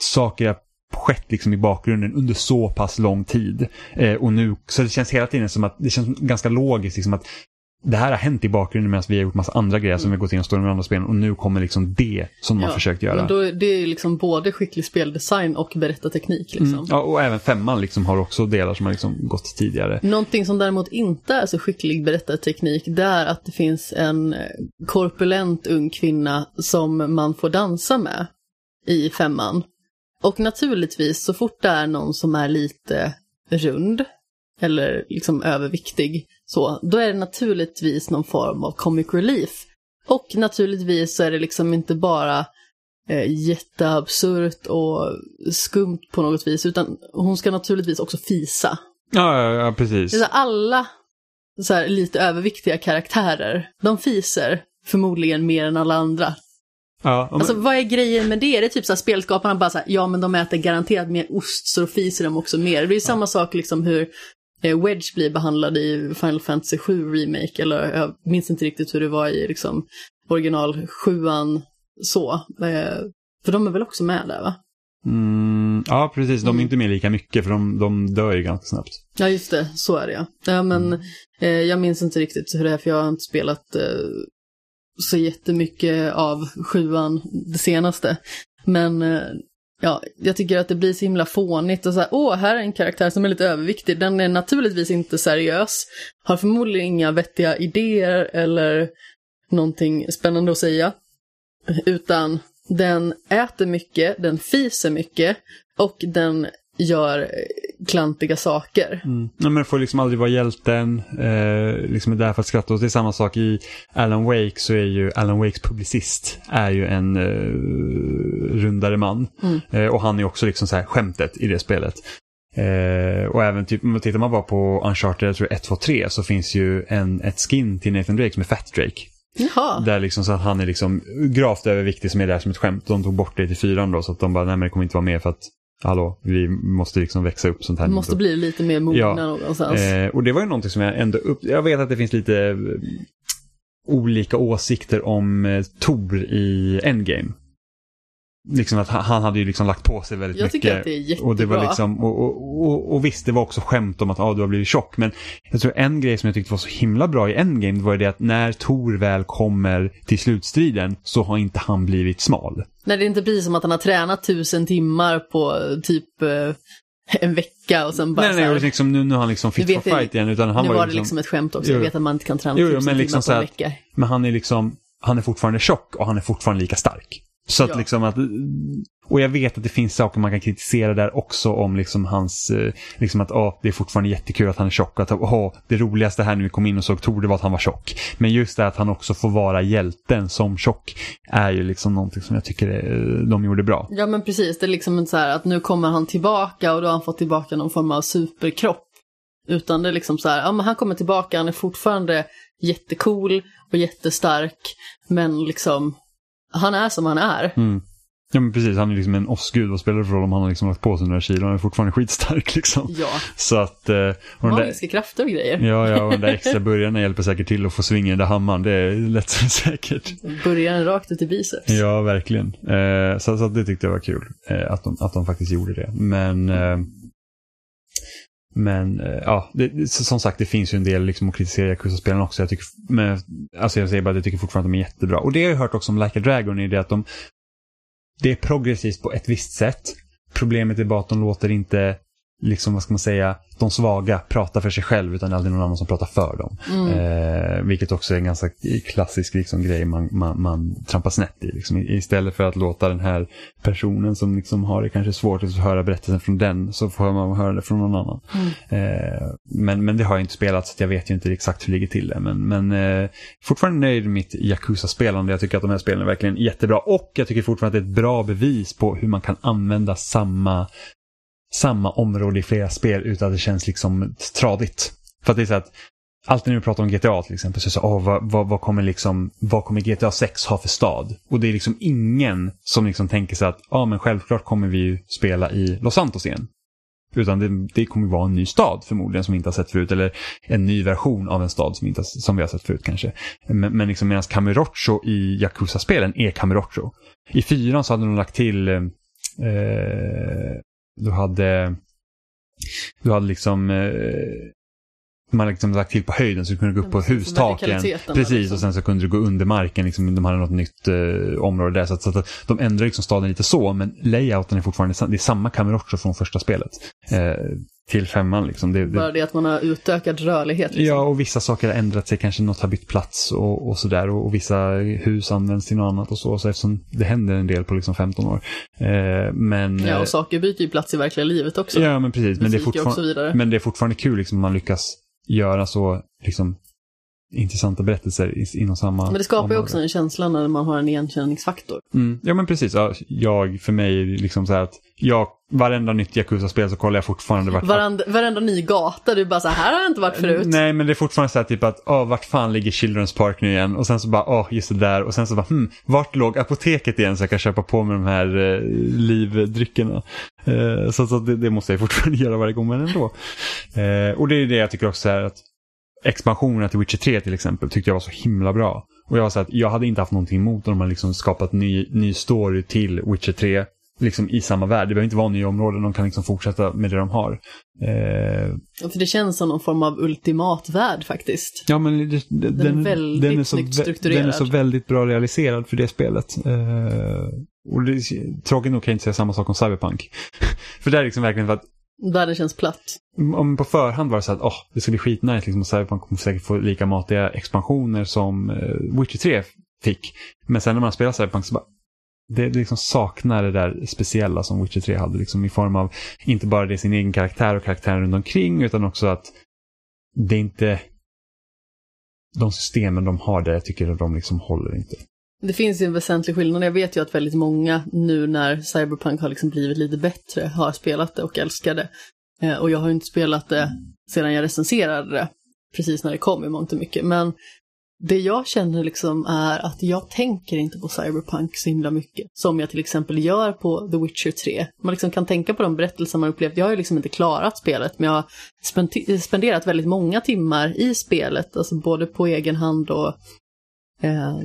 saker har skett liksom i bakgrunden under så pass lång tid. Eh, och nu, så det känns hela tiden som att det känns ganska logiskt liksom att det här har hänt i bakgrunden medan vi har gjort massa andra grejer mm. som vi har gått in och stått med andra spelen och nu kommer liksom det som de ja, har försökt göra. Då, det är liksom både skicklig speldesign och berättarteknik. Liksom. Mm, ja, och även femman liksom har också delar som har liksom gått tidigare. Någonting som däremot inte är så skicklig berättarteknik det är att det finns en korpulent ung kvinna som man får dansa med i femman. Och naturligtvis så fort det är någon som är lite rund eller liksom överviktig så, då är det naturligtvis någon form av comic relief. Och naturligtvis så är det liksom inte bara eh, jätteabsurt och skumt på något vis, utan hon ska naturligtvis också fisa. Ja, ja, ja precis. Är alla så här, lite överviktiga karaktärer, de fiser förmodligen mer än alla andra. Ja, men... Alltså vad är grejen med det? Är det typ så här spelskaparna bara så här, ja men de äter garanterat mer ost så då fiser de också mer. Det är ju ja. samma sak liksom hur Wedge blir behandlad i Final Fantasy 7 Remake, eller jag minns inte riktigt hur det var i liksom, original 7 så. Eh, för de är väl också med där va? Mm, ja, precis. De är mm. inte med lika mycket för de, de dör ju ganska snabbt. Ja, just det. Så är det ja. ja men mm. eh, jag minns inte riktigt hur det är för jag har inte spelat eh, så jättemycket av sjuan det senaste. Men eh, Ja, jag tycker att det blir så himla fånigt och så här, åh, här är en karaktär som är lite överviktig. Den är naturligtvis inte seriös, har förmodligen inga vettiga idéer eller någonting spännande att säga. Utan den äter mycket, den fiser mycket och den gör klantiga saker. Mm. Ja, men får liksom aldrig vara hjälten, eh, liksom är där för att skratta åt. Det är samma sak i Alan Wake så är ju Alan Wakes publicist är ju en eh, rundare man. Mm. Eh, och han är också liksom så här skämtet i det spelet. Eh, och även typ, tittar man bara på Uncharted jag tror 1, 2, 3 så finns ju en, ett skin till Nathan Drake som är Fat Drake. Jaha. Där liksom så att han är liksom gravt överviktig som är där som ett skämt. De tog bort det till fyran då så att de bara, nej men det kommer inte vara med för att hallå, vi måste liksom växa upp sånt här. Vi måste bli lite mer mogna ja. någonstans. Eh, och det var ju någonting som jag ändå upp... Jag vet att det finns lite eh, olika åsikter om eh, Tor i Endgame. Liksom att han hade ju liksom lagt på sig väldigt jag mycket. Jag tycker att det är jättebra. Och, det var liksom, och, och, och, och, visst, det var också skämt om att ah, du har blivit tjock. Men jag tror en grej som jag tyckte var så himla bra i Endgame var det att när Tor väl kommer till slutstriden så har inte han blivit smal. När det inte blir som att han har tränat tusen timmar på typ eh, en vecka och sen bara Nej, nej, här, liksom, nu, nu har han liksom fit for fight igen. Utan han nu var, var det liksom, liksom ett skämt också, jo, jag vet att man inte kan träna jo, tusen men liksom timmar på en vecka. Men han är liksom, han är fortfarande tjock och han är fortfarande lika stark. Så att Ja. liksom att, och jag vet att det finns saker man kan kritisera där också om liksom hans, eh, liksom att åh, det är fortfarande jättekul att han är tjock. Att åh, det roligaste här när vi kom in och såg Tor, det var att han var tjock. Men just det att han också får vara hjälten som tjock är ju liksom någonting som jag tycker eh, de gjorde bra. Ja men precis, det är liksom inte så här att nu kommer han tillbaka och då har han fått tillbaka någon form av superkropp. Utan det är liksom så här, ja men han kommer tillbaka, han är fortfarande jättecool och jättestark. Men liksom, han är som han är. Mm. Ja men precis, han är liksom en ossgud. Vad spelar det för roll om han har liksom lagt på sig några kilo? Han är fortfarande skitstark [laughs] liksom. Ja, Så att... eh, Och den där, magiska krafter och grejer. ja, ja, och den där extra [laughs] burgarna hjälper säkert till att få svingen i den där hammaren. Det är lätt så säkert. Börjar den rakt ut i biceps. Ja, verkligen. Eh, så, så att det tyckte jag var kul. Eh, att, de, att de faktiskt gjorde det. Men... Eh, men eh, ja, det, som sagt det finns ju en del liksom, att kritisera Yakuza-spelen också. Jag, tycker, men, alltså jag säger bara att jag tycker fortfarande att de är jättebra. Och det har jag hört också om Like a Dragon, är det att de... Det är progressivt på ett visst sätt. Problemet är bara att de låter inte, liksom vad ska man säga, de svaga prata för sig själv utan det är aldrig någon annan som pratar för dem. Mm. Eh, vilket också är en ganska klassisk liksom, grej man, man, man trampar snett i. Liksom. Istället för att låta den här personen som liksom har det kanske svårt att höra berättelsen från den så får man höra det från någon annan. Mm. Eh, men, men det har jag inte spelat så jag vet ju inte exakt hur det ligger till. det. Men, men eh, fortfarande nöjd med mitt Yakuza-spelande. Jag tycker att de här spelen är verkligen jättebra. Och jag tycker fortfarande att det är ett bra bevis på hur man kan använda samma, samma område i flera spel utan att det känns liksom tradigt. För att det är så att Alltid när vi pratar om GTA till exempel så är det så, oh, vad, vad, vad, kommer liksom, vad kommer GTA 6 ha för stad? Och det är liksom ingen som liksom tänker sig att, ja men självklart kommer vi ju spela i Los Santos igen. Utan det, det kommer vara en ny stad förmodligen som vi inte har sett förut. Eller en ny version av en stad som, inte, som vi har sett förut kanske. Men, men liksom medan Kamurocho i Yakuza-spelen är Kamurocho. I fyran så hade de lagt till, eh, eh du hade, du hade liksom eh, man hade liksom lagt till på höjden så du kunde gå upp på hustaken. Precis, liksom. och sen så kunde du gå under marken. Liksom, de hade något nytt eh, område där. Så, att, så att de ändrar liksom staden lite så, men layouten är fortfarande det är samma Kamurocho från första spelet. Eh, till femman liksom. Det, Bara det, att man har utökad rörlighet. Liksom. ja, och vissa saker har ändrat sig. Kanske något har bytt plats och, och sådär. Och, och vissa hus används till något annat och så. Så eftersom det händer en del på liksom 15 år. Eh, men, Ja, eh, och saker byter ju plats i verkliga livet också. ja, men precis. Men det, men det är fortfarande kul liksom, om man lyckas göra så liksom, intressanta berättelser inom samma Men det skapar ju område. också en känsla när man har en igenkänningsfaktor. Mm. Ja men precis, ja, jag för mig är det liksom så här att jag, varenda nytt Yakuza-spel så kollar jag fortfarande vart... Varenda, varenda ny gata, du bara så här, här har jag inte varit förut. Nej men det är fortfarande så här typ att, åh vart fan ligger Children's Park nu igen? Och sen så bara, åh just det där. Och sen så bara, hmm, vart låg apoteket igen så jag kan köpa på mig de här eh, livdryckerna. Eh, så så det, det måste jag fortfarande [laughs] göra varje gång men ändå. Eh, och det är det jag tycker också är att expansionerna till Witcher 3 till exempel tyckte jag var så himla bra. Och jag var så att jag hade inte haft någonting emot om man liksom skapat ny, ny story till Witcher 3 liksom i samma värld. Det behöver inte vara nya områden, de kan liksom fortsätta med det de har. Eh, Ja, För det känns som någon form av ultimat värld faktiskt. Ja, men det, det, den, är väldigt den, är så, strukturerad. den är så väldigt bra realiserad för det spelet. Eh, och det, tråkigt nog kan jag inte säga samma sak om Cyberpunk. [laughs] för det är liksom verkligen för att Världen känns platt. Mm, om på förhand var det så att oh, det skulle bli skitnice liksom, och Cyberpunk kommer säkert få lika matiga expansioner som eh, Witcher 3 fick. Men sen när man spelar Cyberpunk så bara det, det liksom saknar det där speciella som Witcher 3 hade liksom i form av inte bara det sin egen karaktär och karaktären runt omkring utan också att det är inte de systemen de har där jag tycker att de liksom håller inte. Det finns ju en väsentlig skillnad. Jag vet ju att väldigt många nu när Cyberpunk har liksom blivit lite bättre har spelat det och älskar det. Eh, och jag har ju inte spelat det sedan jag recenserade det, precis när det kom i mångt och mycket. Men det jag känner liksom är att jag tänker inte på Cyberpunk så himla mycket. Som jag till exempel gör på The Witcher 3. Man liksom kan tänka på de berättelser man upplevt. Jag har ju liksom inte klarat spelet, men jag har spenderat väldigt många timmar i spelet. Alltså både på egen hand och eh,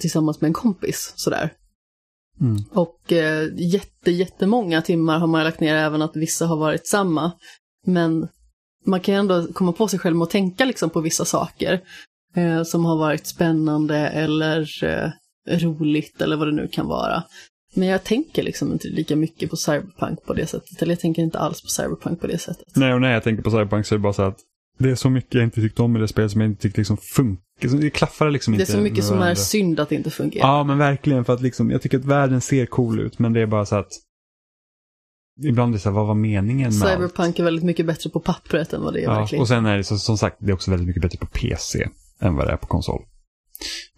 tillsammans med en kompis. Sådär. Mm. Och eh, jätte, jättemånga timmar har man lagt ner, även att vissa har varit samma. Men man kan ju ändå komma på sig själv med att tänka liksom på vissa saker eh, som har varit spännande eller eh, roligt eller vad det nu kan vara. Men jag tänker liksom inte lika mycket på Cyberpunk på det sättet, eller jag tänker inte alls på Cyberpunk på det sättet. Nej, och när jag tänker på Cyberpunk så är det bara så att det är så mycket jag inte tyckte om i det spelet som jag inte tyckte liksom funkar. Det klaffar liksom Det är inte. så mycket som är synd att det inte fungerar. Ja, men verkligen. För att liksom, jag tycker att världen ser cool ut, men det är bara så att Ibland är det så här, vad var meningen med allt? Cyberpunk är väldigt mycket bättre på pappret än vad det är Ja, verkligen. och sen är det så, som sagt, det är också väldigt mycket bättre på PC än vad det är på konsol.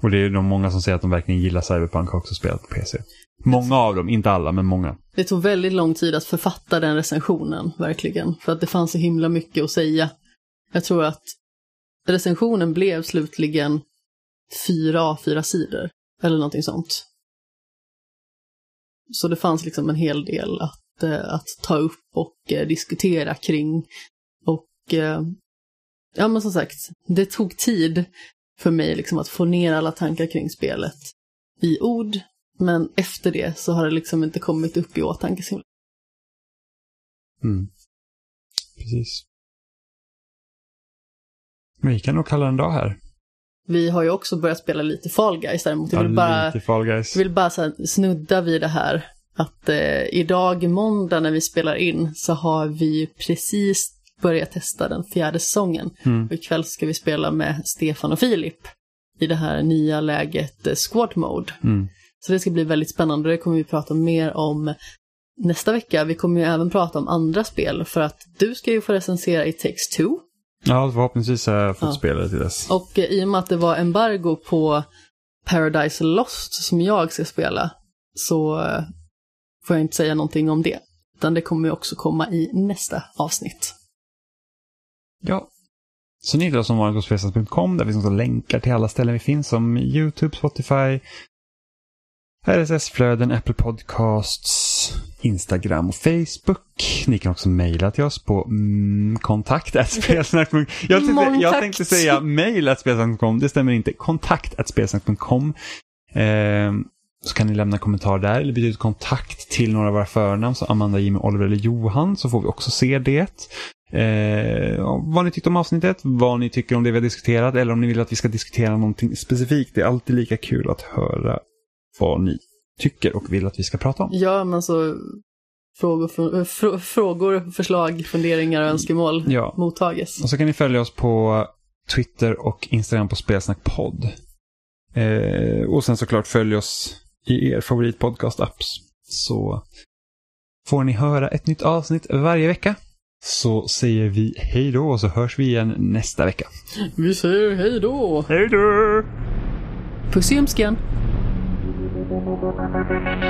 Och det är de många som säger att de verkligen gillar Cyberpunk har också spelat på PC. Många av dem, inte alla, men många. Det tog väldigt lång tid att författa den recensionen, verkligen. För att det fanns så himla mycket att säga. Jag tror att recensionen blev slutligen fyra A4-sidor. Eller någonting sånt. Så det fanns liksom en hel del att, eh, att ta upp och eh, diskutera kring. Och eh, ja, men som sagt, det tog tid för mig liksom att få ner alla tankar kring spelet i ord. Men efter det så har det liksom inte kommit upp i åtanke. så Mm. Precis. Men vi kan nog kalla det en dag här. Vi har ju också börjat spela lite Fall Guys däremot. Jag Ja, vill bara, jag vill bara snudda vid det här. Att eh, idag, måndag, när vi spelar in, så har vi precis börjat testa den fjärde säsongen. Mm. Och ikväll ska vi spela med Stefan och Filip i det här nya läget eh, Squad Mode. Mm. Så det ska bli väldigt spännande. Det kommer vi prata mer om nästa vecka. Vi kommer ju även prata om andra spel för att du ska ju få recensera i Takes Two. Ja, förhoppningsvis har jag fått Ja. spela det till dess. Och eh, i och med att det var embargo på Paradise Lost som jag ska spela så eh, får jag inte säga någonting om det. Utan det kommer också komma i nästa avsnitt. Ja. Så ni hittar oss på spelsnack.com där vi finns också länkar till alla ställen vi finns som YouTube, Spotify, RSS-flöden, Apple Podcasts, Instagram och Facebook. Ni kan också mejla till oss på mm, kontakt. [laughs] Jag, tänkte- jag tänkte säga mejl det stämmer inte. Kontakt. Eh, så kan ni lämna kommentar där eller byta ut kontakt till några av våra förnamn, som Amanda, Jimmy, Oliver eller Johan, så får vi också se det. Eh, vad ni tyckte om avsnittet, vad ni tycker om det vi har diskuterat eller om ni vill att vi ska diskutera någonting specifikt. Det är alltid lika kul att höra vad ni tycker och vill att vi ska prata om. Ja, men så frågor, för, frå, frågor förslag, funderingar och önskemål Ja, mottages. och så kan ni följa oss på Twitter och Instagram på Spelsnackpodd. Eh, och sen såklart följ oss i er favoritpodcast-apps. Så får ni höra ett nytt avsnitt varje vecka. Så säger vi hej då och så hörs vi igen nästa vecka. Vi säger hej då! Hej då! Puss i ömskan! Thank you.